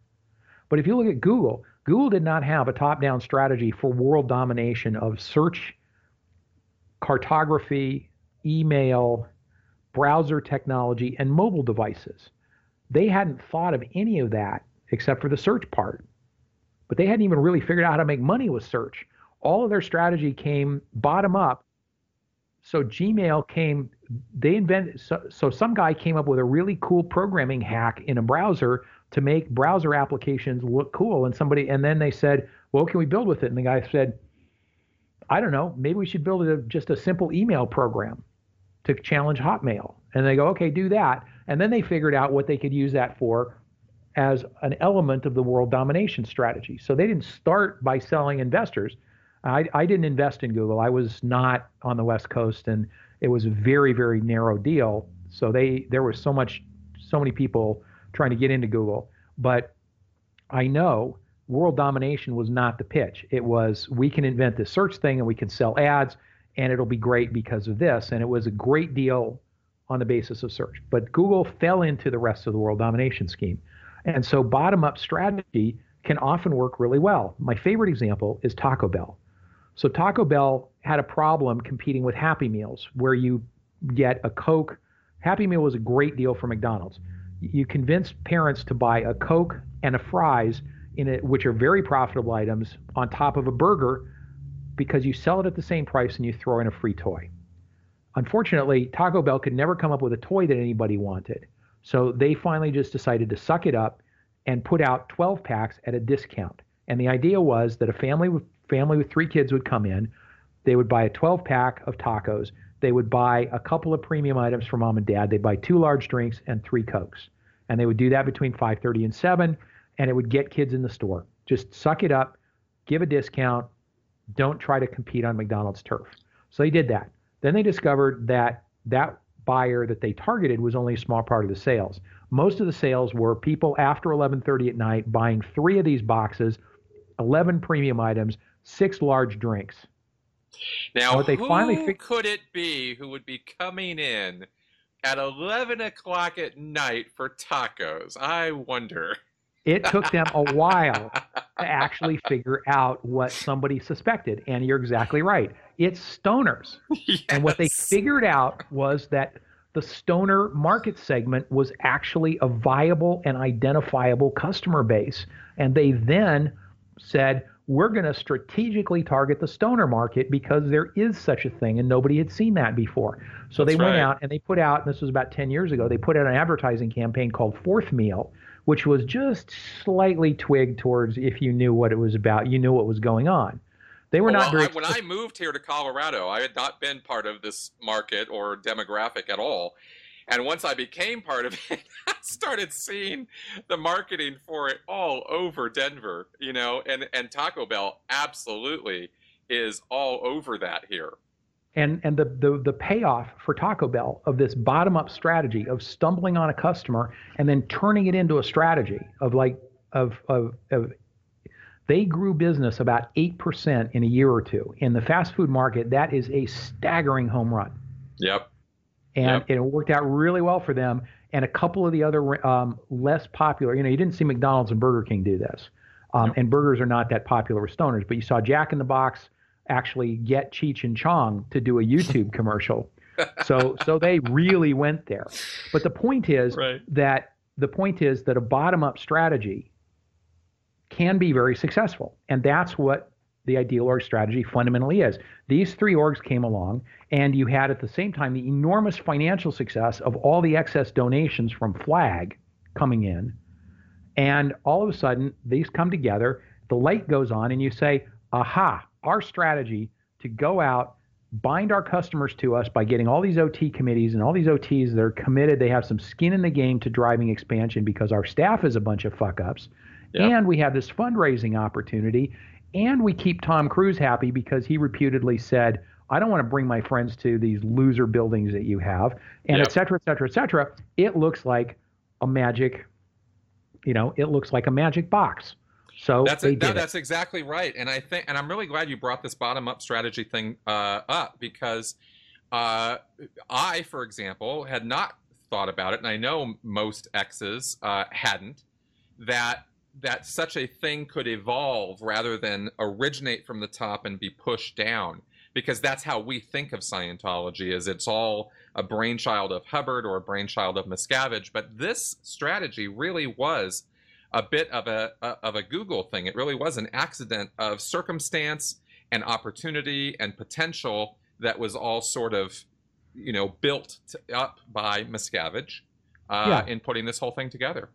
But if you look at Google, Google did not have a top down strategy for world domination of search, cartography, email, browser technology, and mobile devices. They hadn't thought of any of that except for the search part. but they hadn't even really figured out how to make money with search. All of their strategy came bottom up. So Gmail came, they invented, so, so some guy came up with a really cool programming hack in a browser to make browser applications look cool. And somebody, and then they said, well, what can we build with it? And the guy said, I don't know, maybe we should build a, just a simple email program to challenge Hotmail. And they go, okay, do that. And then they figured out what they could use that for as an element of the world domination strategy. So they didn't start by selling investors. I, I didn't invest in Google. I was not on the West Coast, and it was a very, very narrow deal. So they there was so much, so many people trying to get into Google. But I know world domination was not the pitch. It was we can invent this search thing and we can sell ads and it'll be great because of this. And it was a great deal on the basis of search. But Google fell into the rest of the world domination scheme. And so bottom up strategy can often work really well. My favorite example is Taco Bell. So Taco Bell had a problem competing with Happy Meals, where you get a Coke. Happy Meal was a great deal for McDonald's. You convince parents to buy a Coke and a fries in it, which are very profitable items, on top of a burger because you sell it at the same price and you throw in a free toy. Unfortunately, Taco Bell could never come up with a toy that anybody wanted. So they finally just decided to suck it up and put out 12 packs at a discount. And the idea was that a family with family with three kids would come in, they would buy a 12 pack of tacos, they would buy a couple of premium items for mom and dad, they'd buy two large drinks and three cokes. And they would do that between 5:30 and 7 and it would get kids in the store. Just suck it up, give a discount, don't try to compete on McDonald's turf. So they did that. Then they discovered that that buyer that they targeted was only a small part of the sales. Most of the sales were people after 11:30 at night buying 3 of these boxes, 11 premium items, 6 large drinks. Now, what they who finally fig- could it be who would be coming in at 11 o'clock at night for tacos? I wonder. It took them a while to actually figure out what somebody suspected. And you're exactly right. It's stoners. Yes. And what they figured out was that the stoner market segment was actually a viable and identifiable customer base. And they then said, we're going to strategically target the stoner market because there is such a thing and nobody had seen that before. So That's they went right. out and they put out, and this was about 10 years ago, they put out an advertising campaign called Fourth Meal, which was just slightly twigged towards if you knew what it was about, you knew what was going on. They were well, not very. I, when I moved here to Colorado, I had not been part of this market or demographic at all. And once I became part of it, I started seeing the marketing for it all over Denver, you know, and, and Taco Bell absolutely is all over that here and and the, the the payoff for Taco Bell of this bottom up strategy of stumbling on a customer and then turning it into a strategy of like of of, of they grew business about 8% in a year or two. In the fast food market, that is a staggering home run. Yep. And yep. it worked out really well for them. And a couple of the other um, less popular, you know, you didn't see McDonald's and Burger King do this. Um, yep. And burgers are not that popular with stoners, but you saw Jack in the Box, actually get Cheech and Chong to do a YouTube commercial. so so they really went there. But the point is right. that the point is that a bottom up strategy can be very successful. And that's what the ideal org strategy fundamentally is. These three orgs came along, and you had at the same time the enormous financial success of all the excess donations from Flag coming in. And all of a sudden, these come together, the light goes on, and you say, aha, our strategy to go out, bind our customers to us by getting all these OT committees and all these OTs that are committed. They have some skin in the game to driving expansion because our staff is a bunch of fuck ups. Yep. And we have this fundraising opportunity. And we keep Tom Cruise happy because he reputedly said, I don't want to bring my friends to these loser buildings that you have, and yep. et cetera, et cetera, et cetera. It looks like a magic, you know, it looks like a magic box. So that's a, that, that's exactly right, and I think, and I'm really glad you brought this bottom up strategy thing uh, up because uh, I, for example, had not thought about it, and I know most exes uh, hadn't. That that such a thing could evolve rather than originate from the top and be pushed down because that's how we think of Scientology is it's all a brainchild of Hubbard or a brainchild of Miscavige. But this strategy really was a bit of a, a of a Google thing. It really was an accident of circumstance and opportunity and potential that was all sort of, you know, built to, up by Miscavige uh, yeah. in putting this whole thing together.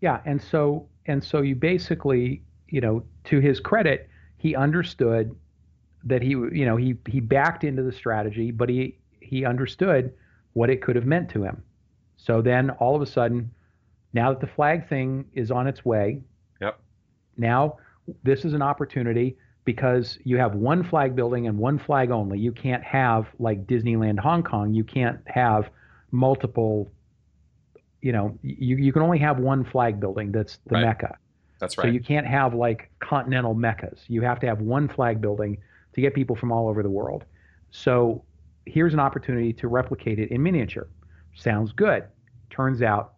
Yeah, and so and so you basically, you know, to his credit, he understood that he, you know, he he backed into the strategy, but he he understood what it could have meant to him. So then all of a sudden, now that the flag thing is on its way, yep. Now this is an opportunity because you have one flag building and one flag only. You can't have like Disneyland Hong Kong. You can't have multiple you know, you, you can only have one flag building that's the right. Mecca. That's right. So you can't have like continental Meccas. You have to have one flag building to get people from all over the world. So here's an opportunity to replicate it in miniature. Sounds good. Turns out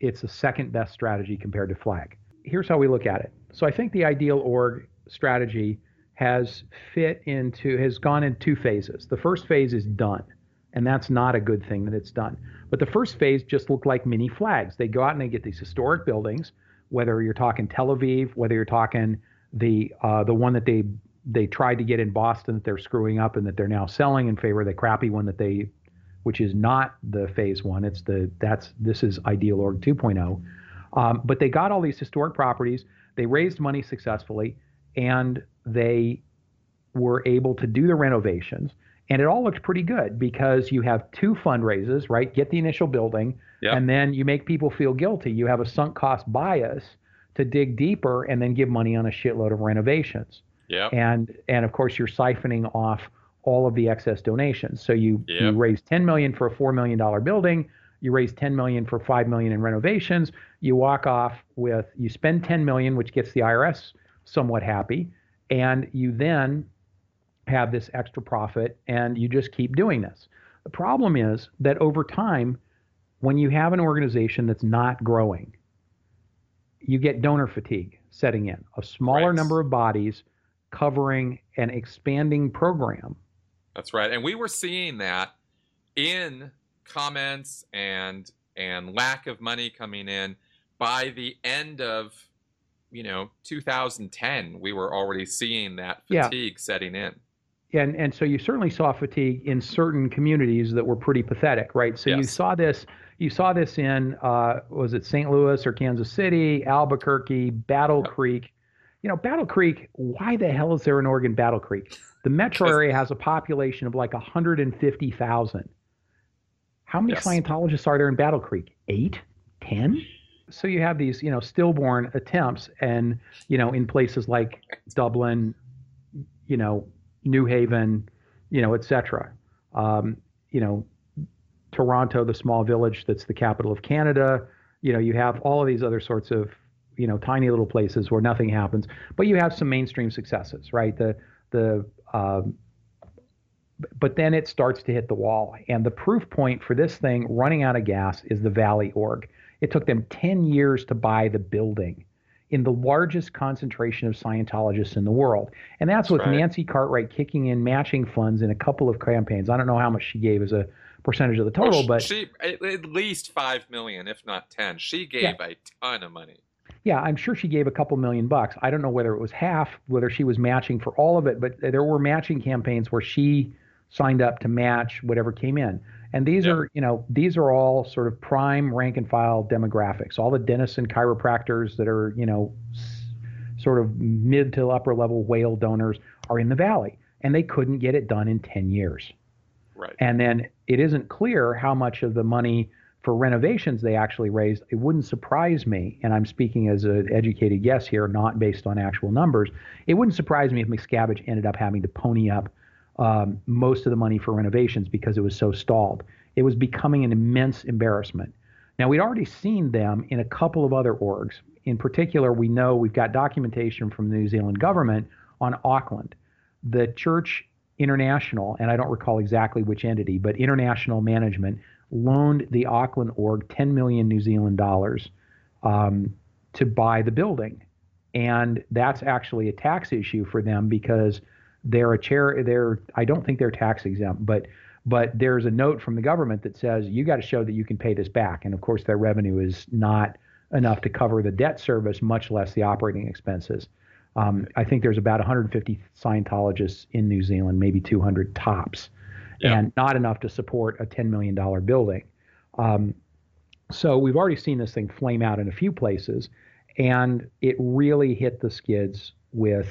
it's the second best strategy compared to flag. Here's how we look at it. So I think the ideal org strategy has fit into has gone in two phases. The first phase is done, and that's not a good thing that it's done. But the first phase just looked like mini flags. They go out and they get these historic buildings, whether you're talking Tel Aviv, whether you're talking the uh, the one that they they tried to get in Boston that they're screwing up and that they're now selling in favor of the crappy one that they, which is not the phase one. It's the that's this is Ideal Org 2.0. Um, but they got all these historic properties. They raised money successfully, and they were able to do the renovations. And it all looked pretty good because you have two fundraisers, right? Get the initial building, yep. and then you make people feel guilty. You have a sunk cost bias to dig deeper and then give money on a shitload of renovations. Yeah. And and of course you're siphoning off all of the excess donations. So you yep. you raise 10 million for a 4 million dollar building, you raise 10 million for 5 million in renovations, you walk off with you spend 10 million which gets the IRS somewhat happy and you then have this extra profit and you just keep doing this. The problem is that over time, when you have an organization that's not growing, you get donor fatigue setting in. A smaller right. number of bodies covering an expanding program. That's right. And we were seeing that in comments and and lack of money coming in by the end of you know 2010 we were already seeing that fatigue yeah. setting in and and so you certainly saw fatigue in certain communities that were pretty pathetic, right? So yes. you saw this you saw this in uh, was it St. Louis or Kansas City, Albuquerque, Battle yep. Creek. You know, Battle Creek. Why the hell is there an org in Battle Creek? The metro area has a population of like 150,000. How many yes. Scientologists are there in Battle Creek? Eight, ten. So you have these, you know, stillborn attempts, and you know, in places like Dublin, you know, New Haven, you know, et cetera. Um, you know, Toronto, the small village that's the capital of Canada. You know, you have all of these other sorts of, you know, tiny little places where nothing happens, but you have some mainstream successes, right? The the um, but then it starts to hit the wall. And the proof point for this thing running out of gas is the Valley Org. It took them 10 years to buy the building in the largest concentration of Scientologists in the world. And that's, that's with right. Nancy Cartwright kicking in matching funds in a couple of campaigns. I don't know how much she gave as a percentage of the total, well, but she at least 5 million if not 10. She gave yeah. a ton of money. Yeah, I'm sure she gave a couple million bucks. I don't know whether it was half, whether she was matching for all of it, but there were matching campaigns where she signed up to match whatever came in. And these yep. are, you know, these are all sort of prime rank and file demographics. All the dentists and chiropractors that are, you know, s- sort of mid to upper level whale donors are in the valley, and they couldn't get it done in 10 years. Right. And then it isn't clear how much of the money for renovations they actually raised. It wouldn't surprise me, and I'm speaking as an educated guess here, not based on actual numbers. It wouldn't surprise me if Miscavige ended up having to pony up um, most of the money for renovations because it was so stalled. It was becoming an immense embarrassment. Now, we'd already seen them in a couple of other orgs. In particular, we know we've got documentation from the New Zealand government on Auckland. The Church International, and I don't recall exactly which entity, but International Management loaned the Auckland org 10 million New Zealand dollars um, to buy the building. And that's actually a tax issue for them because they're a chair. They're I don't think they're tax exempt, but but there's a note from the government that says you got to show that you can pay this back. And of course, their revenue is not enough to cover the debt service, much less the operating expenses. Um, I think there's about 150 Scientologists in New Zealand, maybe 200 tops, yeah. and not enough to support a $10 million building. Um, so we've already seen this thing flame out in a few places, and it really hit the skids with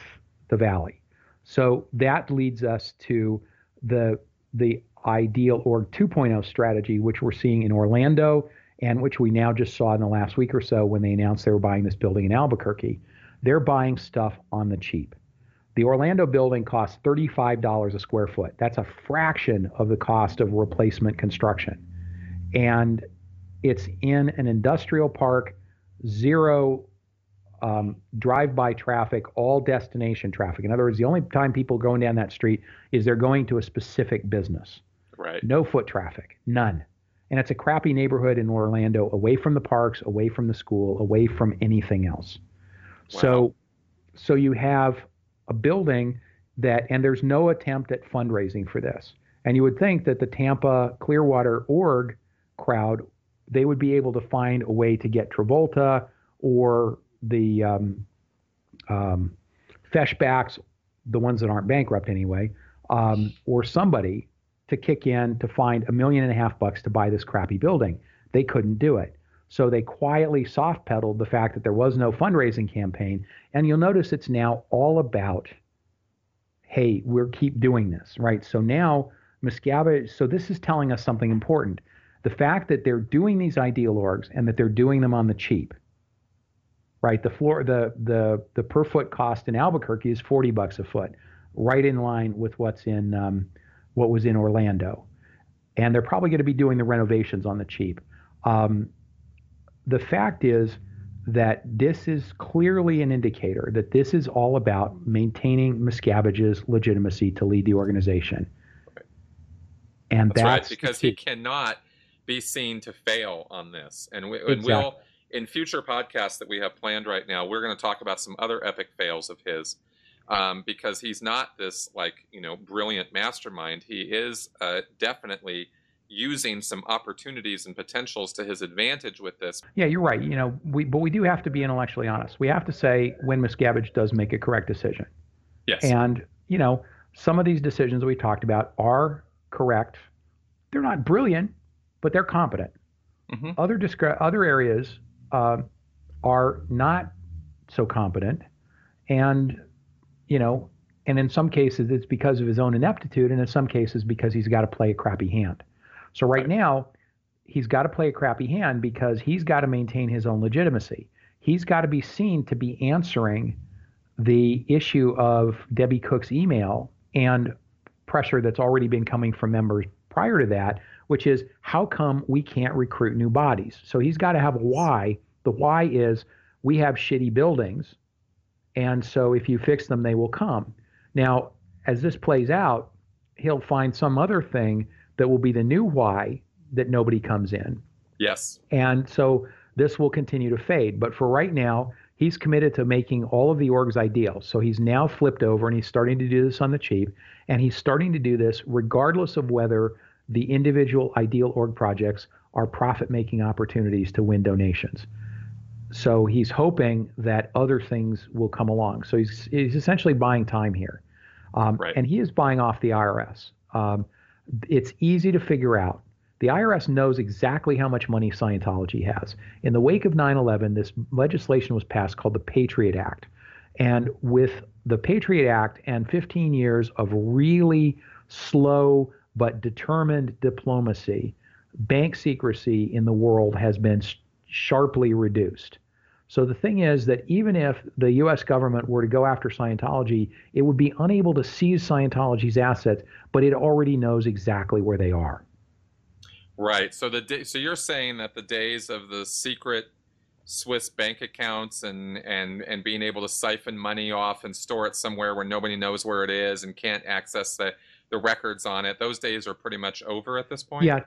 the Valley. So that leads us to the the ideal org 2.0 strategy, which we're seeing in Orlando and which we now just saw in the last week or so when they announced they were buying this building in Albuquerque. They're buying stuff on the cheap. The Orlando building costs $35 a square foot. That's a fraction of the cost of replacement construction. And it's in an industrial park, zero um, drive-by traffic, all destination traffic. In other words, the only time people going down that street is they're going to a specific business. Right. No foot traffic, none. And it's a crappy neighborhood in Orlando, away from the parks, away from the school, away from anything else. Wow. So, so you have a building that, and there's no attempt at fundraising for this. And you would think that the Tampa Clearwater org crowd, they would be able to find a way to get Travolta or the um, um, Feshbacks, the ones that aren't bankrupt anyway, um, or somebody to kick in to find a million and a half bucks to buy this crappy building. They couldn't do it. So they quietly soft pedaled the fact that there was no fundraising campaign. And you'll notice it's now all about, hey, we're keep doing this, right? So now Miscavige, so this is telling us something important. The fact that they're doing these ideal orgs and that they're doing them on the cheap right? The floor, the the the per foot cost in Albuquerque is 40 bucks a foot, right in line with what's in um, what was in Orlando, and they're probably going to be doing the renovations on the cheap. Um, the fact is that this is clearly an indicator that this is all about maintaining Miscavige's legitimacy to lead the organization. And that's, that's right, because he cannot be seen to fail on this. And, we, exactly. and we'll in future podcasts that we have planned right now, we're going to talk about some other epic fails of his. Um, because he's not this like you know brilliant mastermind. He is uh, definitely using some opportunities and potentials to his advantage with this. Yeah, you're right. You know, we but we do have to be intellectually honest. We have to say when Miscavige does make a correct decision. Yes. And you know, some of these decisions we talked about are correct. They're not brilliant, but they're competent. Mm-hmm. Other discre- other areas uh, are not so competent, and you know, and in some cases it's because of his own ineptitude, and in some cases because he's got to play a crappy hand. So right, now, he's got to play a crappy hand because he's got to maintain his own legitimacy. He's got to be seen to be answering the issue of Debbie Cook's email and pressure that's already been coming from members prior to that, which is how come we can't recruit new bodies? So he's got to have a why. The why is we have shitty buildings, and so if you fix them, they will come. Now, as this plays out, he'll find some other thing that will be the new why that nobody comes in. Yes. And so this will continue to fade. But for right now, he's committed to making all of the orgs ideal. So he's now flipped over and he's starting to do this on the cheap. And he's starting to do this regardless of whether the individual ideal org projects are profit making opportunities to win donations. So he's hoping that other things will come along. So he's, he's essentially buying time here. Um, right. And he is buying off the IRS. Um, it's easy to figure out. The IRS knows exactly how much money Scientology has. In the wake of 9 11, this legislation was passed called the Patriot Act. And with the Patriot Act and 15 years of really slow but determined diplomacy, bank secrecy in the world has been sharply reduced. So the thing is that even if the U.S. government were to go after Scientology, it would be unable to seize Scientology's assets, but it already knows exactly where they are. Right. So the so you're saying that the days of the secret Swiss bank accounts and and and being able to siphon money off and store it somewhere where nobody knows where it is and can't access the the records on it. Those days are pretty much over at this point. Yeah,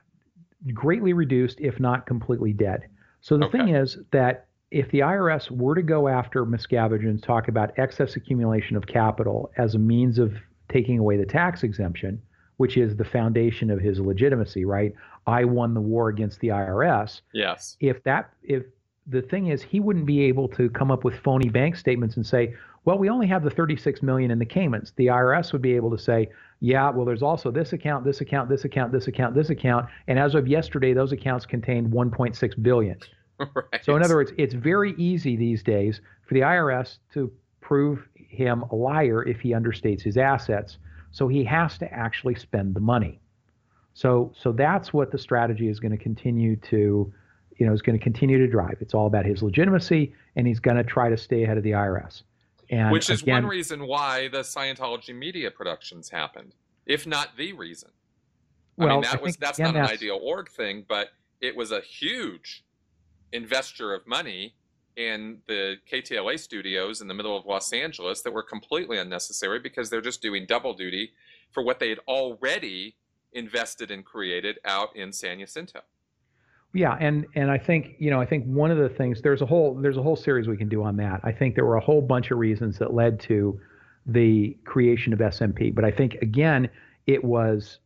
greatly reduced, if not completely dead. So the okay. thing is that if the IRS were to go after Miscavige and talk about excess accumulation of capital as a means of taking away the tax exemption, which is the foundation of his legitimacy, right? I won the war against the IRS. Yes. If that if the thing is, he wouldn't be able to come up with phony bank statements and say, well, we only have the 36 million in the Caymans. The IRS would be able to say, yeah, well, there's also this account, this account, this account, this account, this account, and as of yesterday, those accounts contained 1.6 billion. Right. So in other words, it's very easy these days for the IRS to prove him a liar if he understates his assets. So he has to actually spend the money. So so that's what the strategy is going to continue to, you know, is going to continue to drive. It's all about his legitimacy, and he's going to try to stay ahead of the IRS. And Which is again, one reason why the Scientology media productions happened, if not the reason. Well, I mean, that I was that's not an ideal org thing, but it was a huge investor of money in the KTLA studios in the middle of Los Angeles that were completely unnecessary because they're just doing double duty for what they had already invested and created out in San Jacinto. Yeah, and and I think you know I think one of the things there's a whole there's a whole series we can do on that. I think there were a whole bunch of reasons that led to the creation of SMP, but I think again it was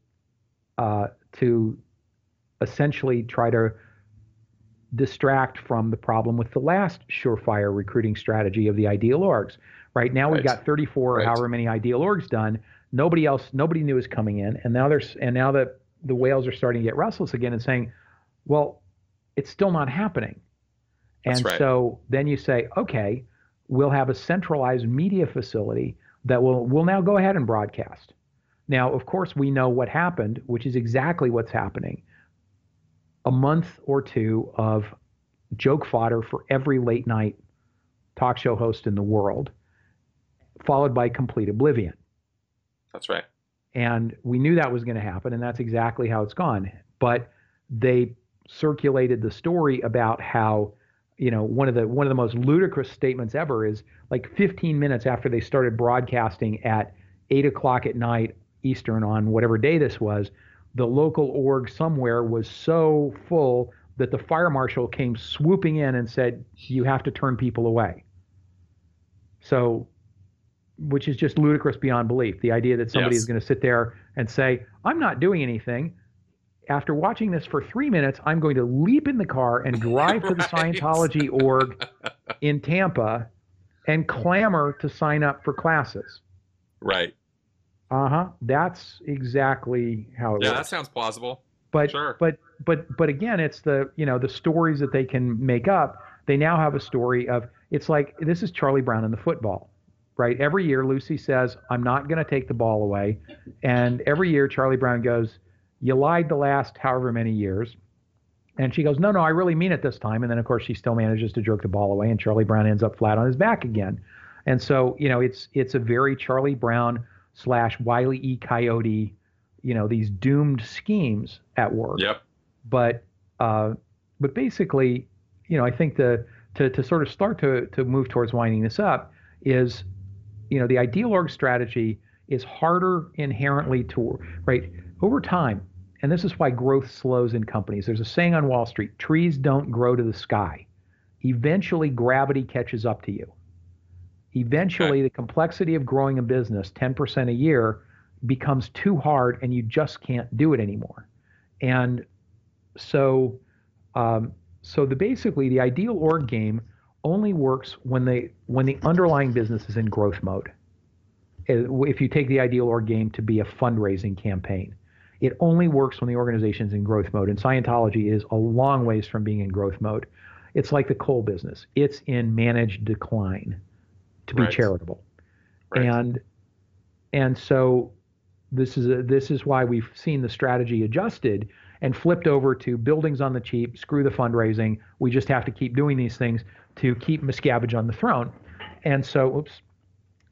uh, to essentially try to distract from the problem with the last surefire recruiting strategy of the ideal orgs. Right now, right. we've got 34 right. or however many ideal orgs done. Nobody else, nobody new is coming in, and now there's and now that the whales are starting to get restless again and saying, well, it's still not happening. And right. so then you say, okay, we'll have a centralized media facility that will will now go ahead and broadcast. Now, of course, we know what happened, which is exactly what's happening a month or two of joke fodder for every late night talk show host in the world, followed by complete oblivion. That's right. And we knew that was going to happen, and that's exactly how it's gone. But they circulated the story about how, you know, one of the one of the most ludicrous statements ever is like 15 minutes after they started broadcasting at eight o'clock at night Eastern on whatever day this was, the local org somewhere was so full that the fire marshal came swooping in and said, You have to turn people away. So, which is just ludicrous beyond belief. The idea that somebody yes. is going to sit there and say, I'm not doing anything. After watching this for three minutes, I'm going to leap in the car and drive right. to the Scientology org in Tampa and clamor to sign up for classes. Right. Uh huh. That's exactly how it yeah, works. that sounds plausible. But sure. but but but again, it's the you know the stories that they can make up. They now have a story of it's like this is Charlie Brown in the football, right? Every year Lucy says I'm not going to take the ball away, and every year Charlie Brown goes, "You lied the last however many years." And she goes, no, no, I really mean it this time. And then, of course, she still manages to jerk the ball away, and Charlie Brown ends up flat on his back again. And so, you know, it's it's a very Charlie Brown slash Wile E. Coyote, you know, these doomed schemes at work. Yep. But uh, but basically, you know, I think the to to sort of start to to move towards winding this up is, you know, the ideal org strategy is harder inherently to right over time. And this is why growth slows in companies. There's a saying on Wall Street trees don't grow to the sky. Eventually, gravity catches up to you eventually okay. the complexity of growing a business 10% a year becomes too hard and you just can't do it anymore. And so um, so the basically the ideal org game only works when they when the underlying business is in growth mode. If you take the ideal org game to be a fundraising campaign it only works when the organization is in growth mode and scientology is a long ways from being in growth mode. It's like the coal business. It's in managed decline to be right. charitable. Right. And and so this is a, this is why we've seen the strategy adjusted and flipped over to buildings on the cheap, screw the fundraising. We just have to keep doing these things to keep Miscavige on the throne. And so, oops,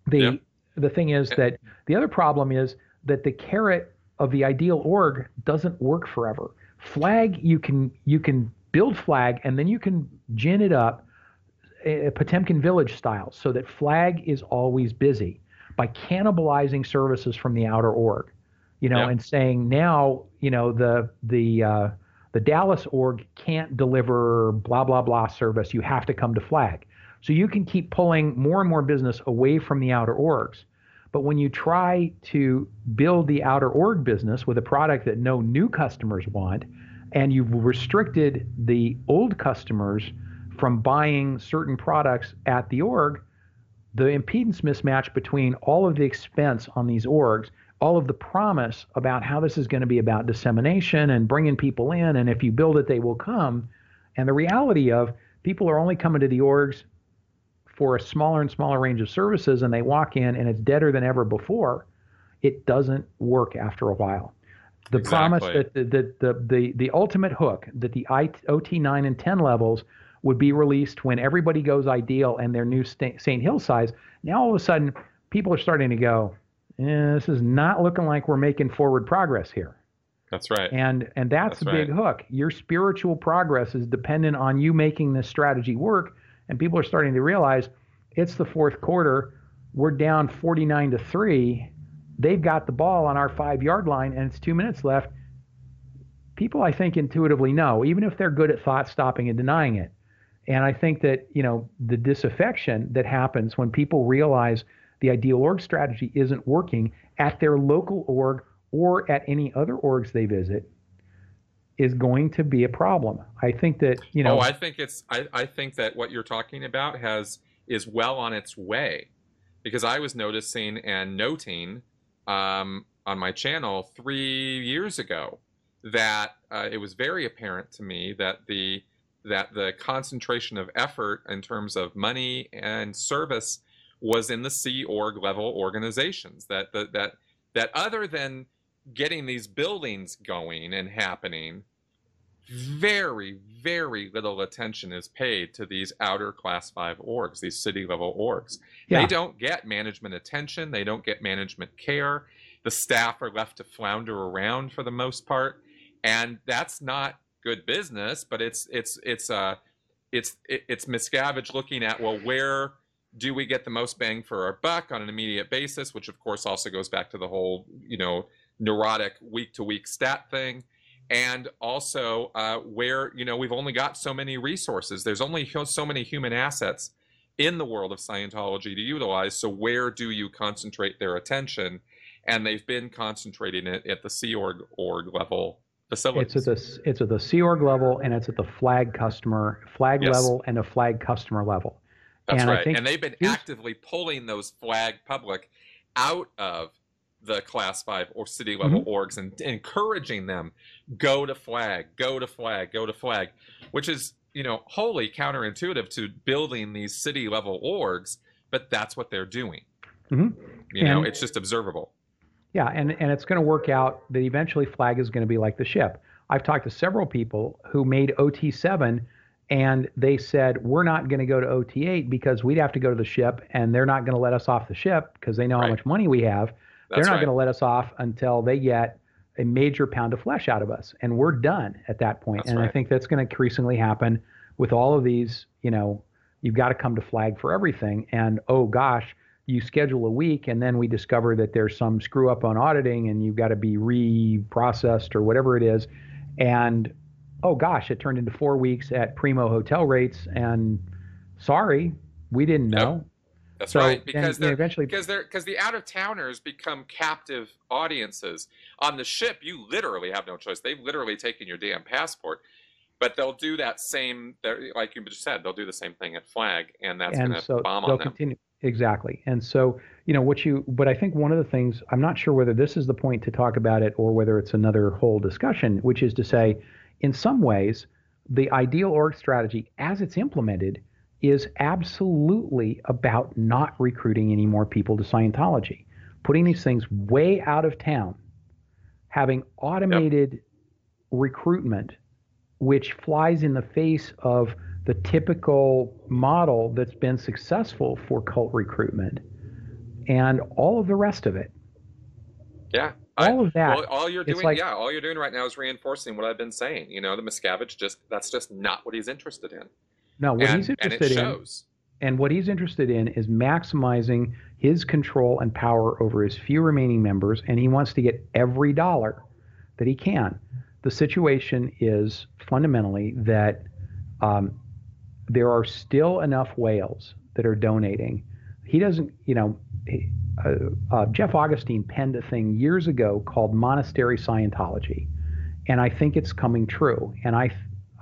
the the thing is that the other problem is that the carrot of the ideal org doesn't work forever. Flag you can you can build flag and then you can gin it up Potemkin Village style, so that Flag is always busy by cannibalizing services from the outer org, you know, and saying now, you know, the the uh, the Dallas org can't deliver blah blah blah service. You have to come to Flag, so you can keep pulling more and more business away from the outer orgs. But when you try to build the outer org business with a product that no new customers want, and you've restricted the old customers from buying certain products at the org, the impedance mismatch between all of the expense on these orgs, all of the promise about how this is going to be about dissemination and bringing people in, and if you build it, they will come, and the reality of people are only coming to the orgs for a smaller and smaller range of services, and they walk in and it's deader than ever before. It doesn't work after a while. The exactly. promise that the, the, the, the, the ultimate hook that the OT 9 and 10 levels would be released when everybody goes ideal and their new St. Hill size. Now all of a sudden, people are starting to go, eh, this is not looking like we're making forward progress here. That's right. And and that's, that's the big right. hook. Your spiritual progress is dependent on you making this strategy work. And people are starting to realize it's the fourth quarter. We're down 49 to three. They've got the ball on our five yard line, and it's two minutes left. People, I think, intuitively know, even if they're good at thought stopping and denying it, and I think that, you know, the disaffection that happens when people realize the ideal org strategy isn't working at their local org or at any other orgs they visit is going to be a problem. I think that, you know. Oh, I think it's, I, I think that what you're talking about has, is well on its way. Because I was noticing and noting um, on my channel three years ago that uh, it was very apparent to me that the that the concentration of effort in terms of money and service was in the Sea Org level organizations. That, that, that, that other than getting these buildings going and happening, very, very little attention is paid to these outer class five orgs, these city level orgs. Yeah. They don't get management attention, they don't get management care. The staff are left to flounder around for the most part. And that's not good business, but it's it's it's uh it's it's Miscavige looking at well where do we get the most bang for our buck on an immediate basis, which of course also goes back to the whole you know neurotic week to week stat thing, and also uh, where you know we've only got so many resources. There's only so many human assets in the world of Scientology to utilize. So where do you concentrate their attention? And they've been concentrating it at the Sea Org org level facilities. It's at the it's at the Sea Org level and it's at the flag customer flag yes. level and a flag customer level. That's and right. and they've been actively pulling those flag public out of the class five or city level mm-hmm. orgs and encouraging them go to flag, go to flag, go to flag, which is you know wholly counterintuitive to building these city level orgs, but that's what they're doing. Mm-hmm. You know, it's just observable. Yeah, and, and it's going to work out that eventually flag is going to be like the ship. I've talked to several people who made OT7 and they said, we're not going to go to OT8 because we'd have to go to the ship and they're not going to let us off the ship because they know right. how much money we have. That's they're not right. going to let us off until they get a major pound of flesh out of us. And we're done at that point. That's and right. I think that's going to increasingly happen with all of these, you know, you've got to come to flag for everything. And oh gosh, you schedule a week and then we discover that there's some screw up on auditing and you've got to be reprocessed or whatever it is. And oh gosh it turned into four weeks at primo hotel rates and sorry we didn't know. Yep. that's so, right because they're, eventually because they're because the out of towners become captive audiences. On the ship you literally have no choice. They've literally taken your damn passport but they'll do that same like you just said they'll do the same thing at flag and that's going to so bomb on them. continue Exactly. And so, you know, what you, but I think one of the things, I'm not sure whether this is the point to talk about it or whether it's another whole discussion, which is to say, in some ways, the ideal org strategy as it's implemented is absolutely about not recruiting any more people to Scientology, putting these things way out of town, having automated yep. recruitment, which flies in the face of the typical model that's been successful for cult recruitment and all of the rest of it. Yeah. All I, of that. Well, all you're doing, like, yeah, all you're doing right now is reinforcing what I've been saying. You know, the Miscavige just that's just not what he's interested in. No, what and, he's interested in, and what he's interested in is maximizing his control and power over his few remaining members, and he wants to get every dollar that he can. The situation is fundamentally that um, there are still enough whales that are donating. He doesn't, you know, uh, uh, Jeff Augustine penned a thing years ago called Monastery Scientology, and I think it's coming true. And I,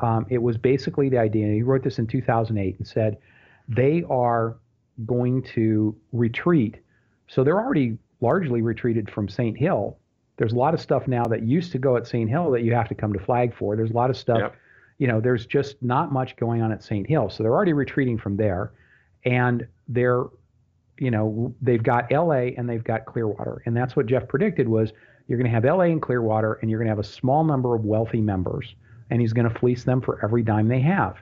Um, it was basically the idea. He wrote this in 2008 and said they are going to retreat. So they're already largely retreated from St. Hill. There's a lot of stuff now that used to go at St. Hill that you have to come to flag for. There's a lot of stuff, yep. You know, there's just not much going on at St. Hill. So they're already retreating from there. And they're, you know, they've got LA and they've got Clearwater. And that's what Jeff predicted was you're going to have LA and Clearwater and you're going to have a small number of wealthy members and he's going to fleece them for every dime they have.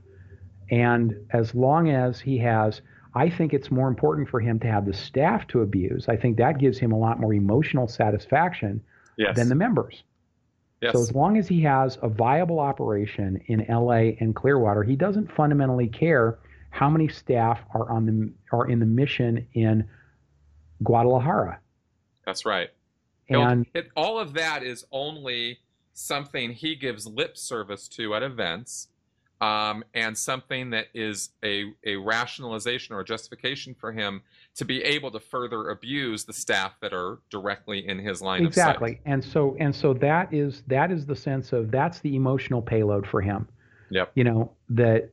And as long as he has I think it's more important for him to have the staff to abuse. I think that gives him a lot more emotional satisfaction yes. than the members. Yes. So as long as he has a viable operation in LA and Clearwater, he doesn't fundamentally care how many staff are on the are in the mission in Guadalajara. That's right. And it, all of that is only something he gives lip service to at events um, and something that is a, a rationalization or a justification for him to be able to further abuse the staff that are directly in his line exactly. of sight. Exactly. And so and so that is that is the sense of that's the emotional payload for him. Yep. You know, that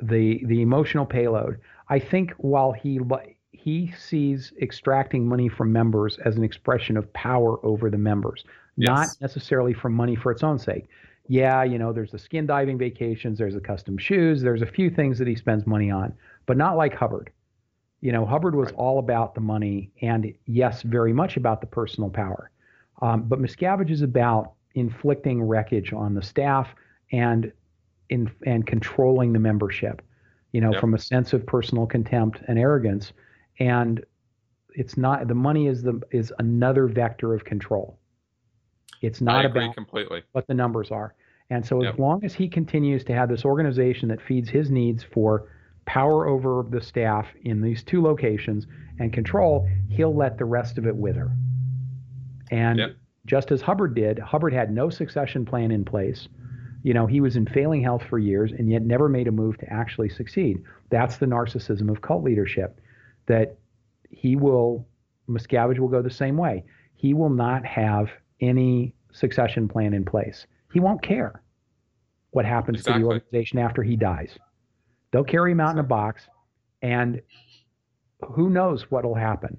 the the emotional payload. I think while he he sees extracting money from members as an expression of power over the members, yes. not necessarily for money for its own sake yeah, you know, there's the skin diving vacations, there's the custom shoes, there's a few things that he spends money on, but not like Hubbard. You know, Hubbard was right. all about the money and, yes, very much about the personal power. Um, but Miscavige is about inflicting wreckage on the staff and in and controlling the membership, you know, yep. from a sense of personal contempt and arrogance. And it's not the money is the is another vector of control. It's not about completely what the numbers are. And so, yep. as long as he continues to have this organization that feeds his needs for power over the staff in these two locations and control, he'll let the rest of it wither. And yep. just as Hubbard did, Hubbard had no succession plan in place. You know, he was in failing health for years and yet never made a move to actually succeed. That's the narcissism of cult leadership. That he will, Miscavige will go the same way. He will not have any succession plan in place. He won't care what happens exactly. to the organization after he dies. They'll carry him out in a box, and who knows what will happen.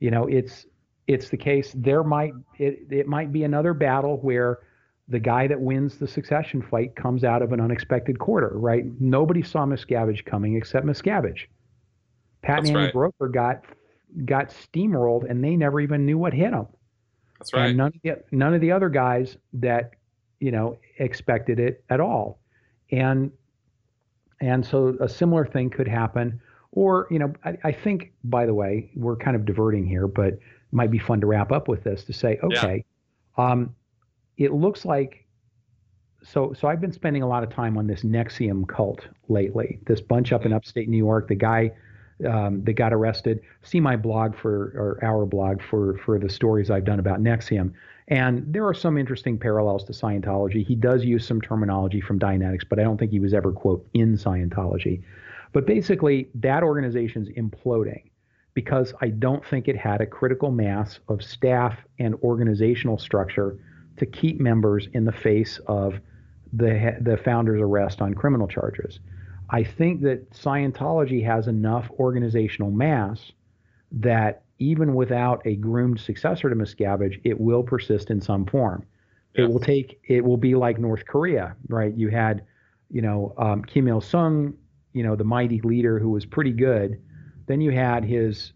You know, it's it's the case. There might it, it might be another battle where the guy that wins the succession fight comes out of an unexpected quarter, right? Nobody saw Miscavige coming except Miscavige. Pat That's right. Broeker got got steamrolled, and they never even knew what hit them. That's right. And none of the, none of the other guys that you know expected it at all, and and so a similar thing could happen. Or you know, I, I think by the way, we're kind of diverting here, but it might be fun to wrap up with this to say, okay, yeah. um, it looks like so so I've been spending a lot of time on this NXIVM cult lately. This bunch up in mm-hmm. upstate New York, the guy um, that got arrested. See my blog for or our blog for for the stories I've done about NXIVM. And there are some interesting parallels to Scientology. He does use some terminology from Dianetics, but I don't think he was ever quote in Scientology. But basically, that organization's imploding because I don't think it had a critical mass of staff and organizational structure to keep members in the face of the the founder's arrest on criminal charges. I think that Scientology has enough organizational mass that even without a groomed successor to Miscavige, it will persist in some form. Yeah. It will take. It will be like North Korea, right? You had, you know, um, Kim Il Sung, you know, the mighty leader who was pretty good. Then you had his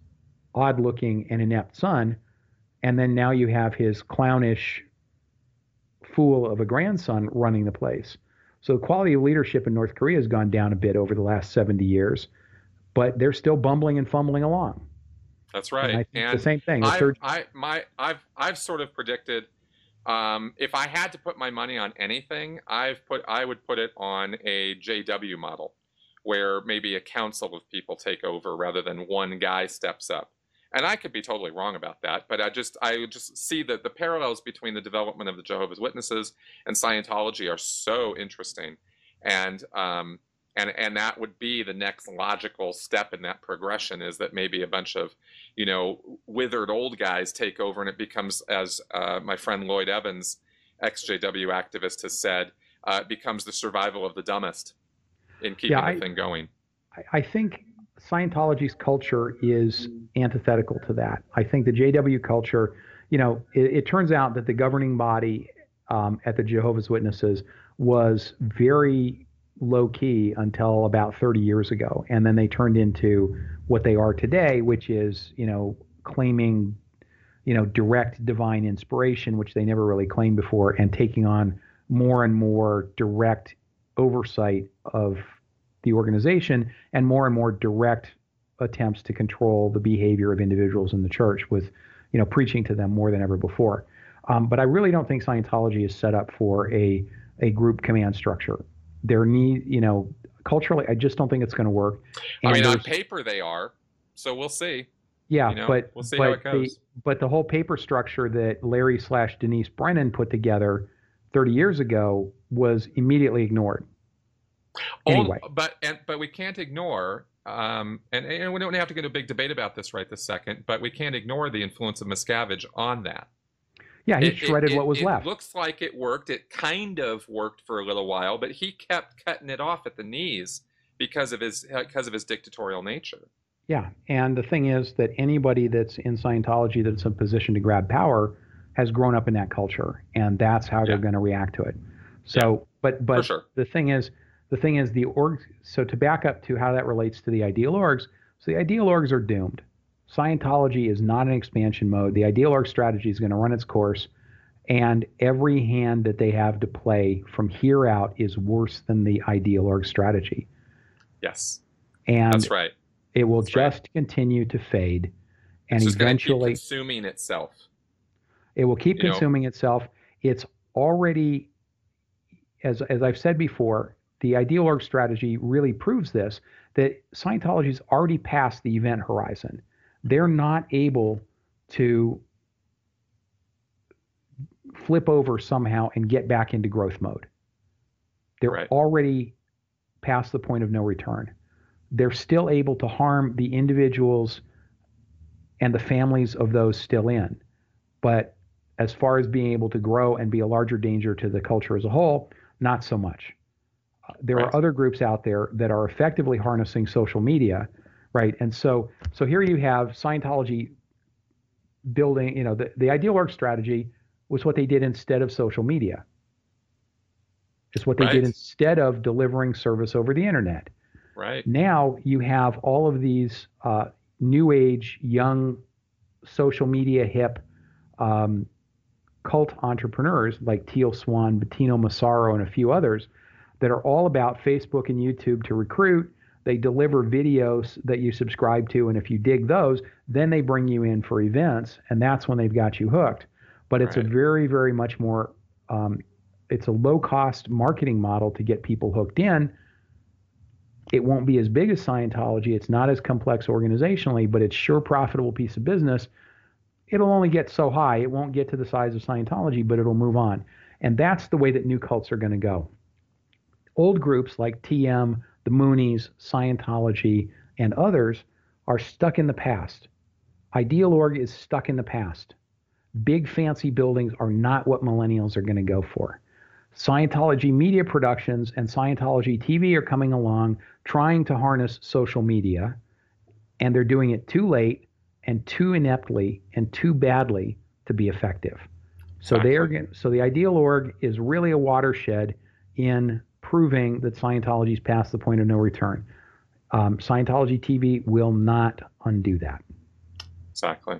odd-looking and inept son, and then now you have his clownish fool of a grandson running the place. So the quality of leadership in North Korea has gone down a bit over the last 70 years, but they're still bumbling and fumbling along. That's right. And, and the same thing. I've, surge- I, my, I've, I've sort of predicted um, if I had to put my money on anything, I've put, I would put it on a JW model, where maybe a council of people take over rather than one guy steps up and I could be totally wrong about that, but I just I just see that the parallels between the development of the Jehovah's Witnesses and Scientology are so interesting, and um, and and that would be the next logical step in that progression is that maybe a bunch of you know withered old guys take over and it becomes as uh, my friend Lloyd Evans, ex JW activist, has said. uh, becomes the survival of the dumbest in keeping yeah, the thing going. I think Scientology's culture is antithetical to that. I think the JW culture, you know, it, it turns out that the governing body um, at the Jehovah's Witnesses was very low key until about 30 years ago. And then they turned into what they are today, which is, you know, claiming, you know, direct divine inspiration, which they never really claimed before, and taking on more and more direct oversight of the organization and more and more direct attempts to control the behavior of individuals in the church with, you know, preaching to them more than ever before. Um, but I really don't think Scientology is set up for a a group command structure. There need, you know, culturally, I just don't think it's going to work. And I mean, on paper they are, so we'll see. Yeah, you know, but we'll see but how it goes. The, but the whole paper structure that Larry slash Denise Brennan put together 30 years ago was immediately ignored. Anyway, but and but we can't ignore um, and, and we don't have to get a big debate about this right this second, but we can't ignore the influence of Miscavige on that. Yeah, he it, shredded it, what was it left. It looks like it worked. It kind of worked for a little while, but he kept cutting it off at the knees because of his because of his dictatorial nature. Yeah, and the thing is that anybody that's in Scientology that's in a position to grab power has grown up in that culture, and that's how yeah. they're going to react to it. So, yeah, but but sure. the thing is, the thing is the org. So to back up to how that relates to the ideal orgs, so the ideal orgs are doomed. Scientology is not in expansion mode. The ideal org strategy is going to run its course, and every hand that they have to play from here out is worse than the ideal org strategy. Yes, and that's right. It will that's just right. continue to fade, and it's eventually consuming itself. It will keep you consuming know? itself. It's already, as as I've said before, the ideal org strategy really proves this that Scientology is already past the event horizon they're not able to flip over somehow and get back into growth mode. They're right. already past the point of no return. They're still able to harm the individuals and the families of those still in. But as far as being able to grow and be a larger danger to the culture as a whole, not so much. There right. are other groups out there that are effectively harnessing social media right? And so so here you have Scientology building, you know, the, the ideal org strategy was what they did instead of social media. It's what they right. did instead of delivering service over the internet. Right. Now you have all of these uh, new age, young, social media hip um, cult entrepreneurs like Teal Swan, Bentinho Massaro, and a few others that are all about Facebook and YouTube to recruit they deliver videos that you subscribe to, and if you dig those, then they bring you in for events, and that's when they've got you hooked. But it's right. a very, very much more, um, it's a low cost marketing model to get people hooked in. It won't be as big as Scientology. It's not as complex organizationally, but it's sure profitable piece of business. It'll only get so high. It won't get to the size of Scientology, but it'll move on. And that's the way that new cults are going to go. Old groups like TM, the Moonies, Scientology, and others are stuck in the past. Ideal Org is stuck in the past. Big fancy buildings are not what millennials are going to go for. Scientology media productions and Scientology TV are coming along trying to harness social media, and they're doing it too late and too ineptly and too badly to be effective. So they are so the ideal org is really a watershed in proving that Scientology's past the point of no return. Um, Scientology TV will not undo that. Exactly.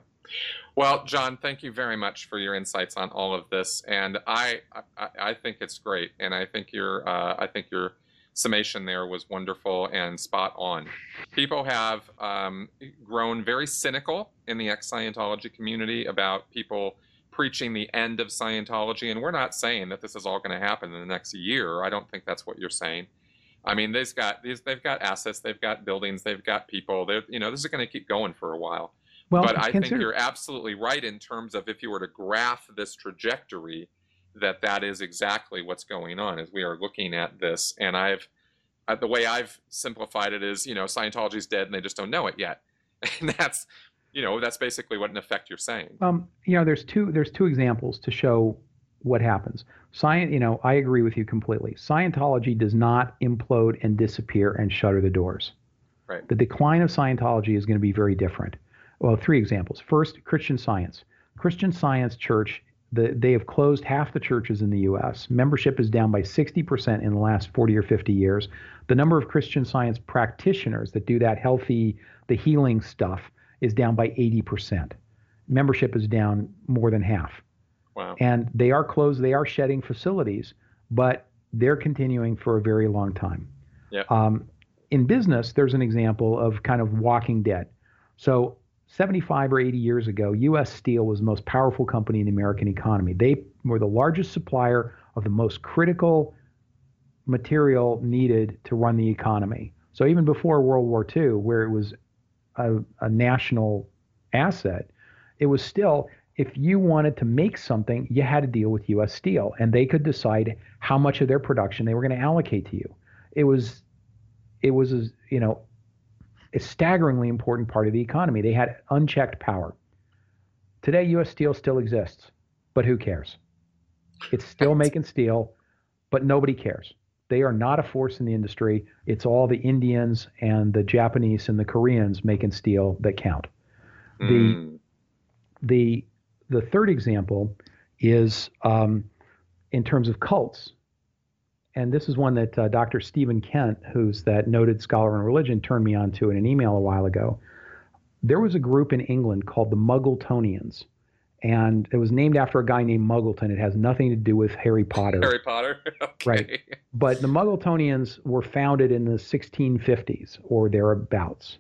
Well, John, thank you very much for your insights on all of this, and I I, I think it's great, and I think your uh, I think your summation there was wonderful and spot on. People have um, grown very cynical in the ex Scientology community about people preaching the end of Scientology, and we're not saying that this is all going to happen in the next year. I don't think that's what you're saying. I mean, they've got these, they've got assets, they've got buildings, they've got people. They're, you know, this is going to keep going for a while. Well, but I consider- think you're absolutely right in terms of if you were to graph this trajectory, that that is exactly what's going on. As we are looking at this, and I've uh, the way I've simplified it is, you know, Scientology's dead and they just don't know it yet, and that's you know that's basically what in effect you're saying um, you know there's two there's two examples to show what happens. Science, you know, I agree with you completely. Scientology does not implode and disappear and shutter the doors. Right. The decline of Scientology is going to be very different. Well, three examples. First, Christian Science. Christian Science Church, the, they have closed half the churches in the U.S. Membership is down by 60% in the last 40 or 50 years. The number of Christian Science practitioners that do that healthy, the healing stuff is down by 80%. Membership is down more than half. Wow. And they are closed, they are shedding facilities, but they're continuing for a very long time. Yeah. Um, in business, there's an example of kind of walking dead. So 75 or 80 years ago, U.S. Steel was the most powerful company in the American economy. They were the largest supplier of the most critical material needed to run the economy. So even before World War II, where it was a, a national asset, it was still if you wanted to make something, you had to deal with U.S. Steel, and they could decide how much of their production they were going to allocate to you. It was, it was, a, you know, a staggeringly important part of the economy. They had unchecked power. Today, U.S. Steel still exists, but who cares? It's still making steel, but nobody cares. They are not a force in the industry. It's all the Indians and the Japanese and the Koreans making steel that count. Mm. The the the third example is um, in terms of cults. And this is one that uh, Dr. Stephen Kent, who's that noted scholar in religion, turned me on to in an email a while ago. There was a group in England called the Muggletonians. And it was named after a guy named Muggleton. It has nothing to do with Harry Potter. Harry Potter? okay. Right. But the Muggletonians were founded in the 1650s or thereabouts.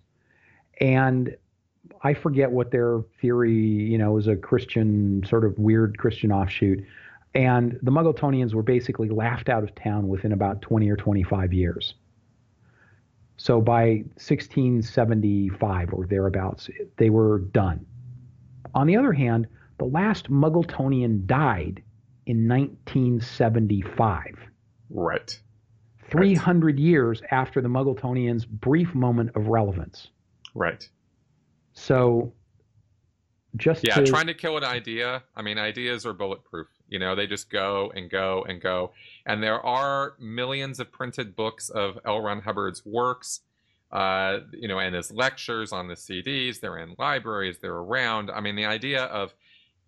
And I forget what their theory, you know, was a Christian sort of weird Christian offshoot. And the Muggletonians were basically laughed out of town within about 20 or 25 years. So by 1675 or thereabouts, they were done. On the other hand, the last Muggletonian died in 1975. Right. 300 right. years after the Muggletonians' brief moment of relevance. Right. So just yeah, to, trying to kill an idea. I mean, ideas are bulletproof. You know, they just go and go and go. And there are millions of printed books of L. Ron Hubbard's works, uh, you know, and his lectures on the CDs. They're in libraries. They're around. I mean, the idea of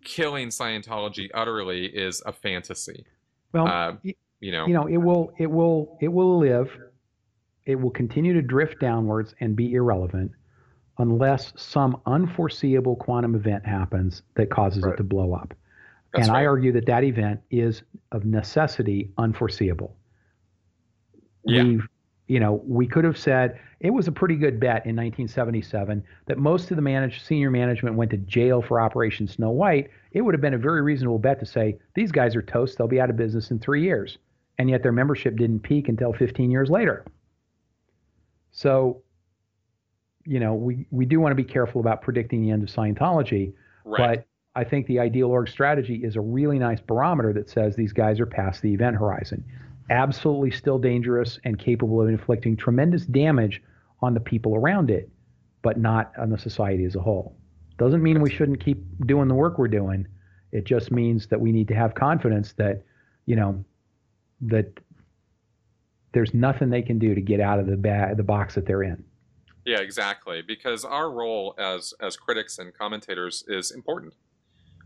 killing Scientology utterly is a fantasy. Well, uh, you know, you know, it will, it will, it will live. It will continue to drift downwards and be irrelevant unless some unforeseeable quantum event happens that causes right. it to blow up. That's and right. I argue that that event is of necessity unforeseeable. Yeah. We've, you know, we could have said it was a pretty good bet in 1977 that most of the managed senior management went to jail for Operation Snow White. It would have been a very reasonable bet to say these guys are toast; they'll be out of business in three years, and yet their membership didn't peak until 15 years later. So you know, we, we do want to be careful about predicting the end of Scientology, right. but I think the ideal org strategy is a really nice barometer that says these guys are past the event horizon. Absolutely still dangerous and capable of inflicting tremendous damage on the people around it, but not on the society as a whole. Doesn't mean we shouldn't keep doing the work we're doing. It just means that we need to have confidence that, you know, that there's nothing they can do to get out of the ba- the box that they're in. Yeah, exactly. Because our role as as critics and commentators is important.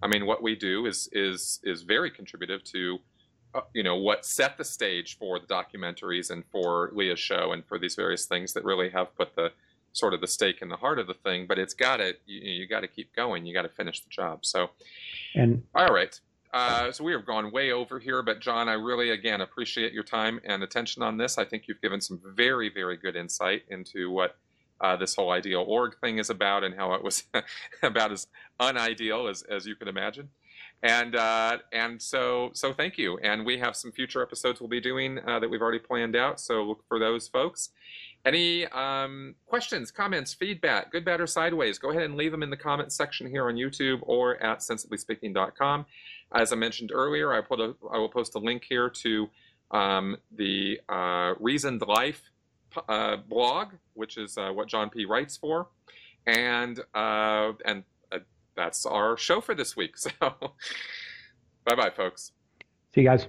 I mean, what we do is is is very contributive to, you know, what set the stage for the documentaries and for Leah's show and for these various things that really have put the sort of the stake in the heart of the thing. But it's got to you, you got to keep going. You got to finish the job. So, and all right. Uh, so we have gone way over here, but John, I really again appreciate your time and attention on this. I think you've given some very, very good insight into what uh, this whole ideal org thing is about and how it was about as unideal as, as you can imagine. And uh, and so so thank you. And we have some future episodes we'll be doing uh, that we've already planned out. So look for those, folks. Any um, questions, comments, feedback, good, bad, or sideways? Go ahead and leave them in the comments section here on YouTube or at sensiblyspeaking.com. As I mentioned earlier, I put a I will post a link here to um, the uh, Reasoned Life uh, blog, which is uh, what John P. writes for, and uh, and that's our show for this week. So, bye bye, folks. See you guys.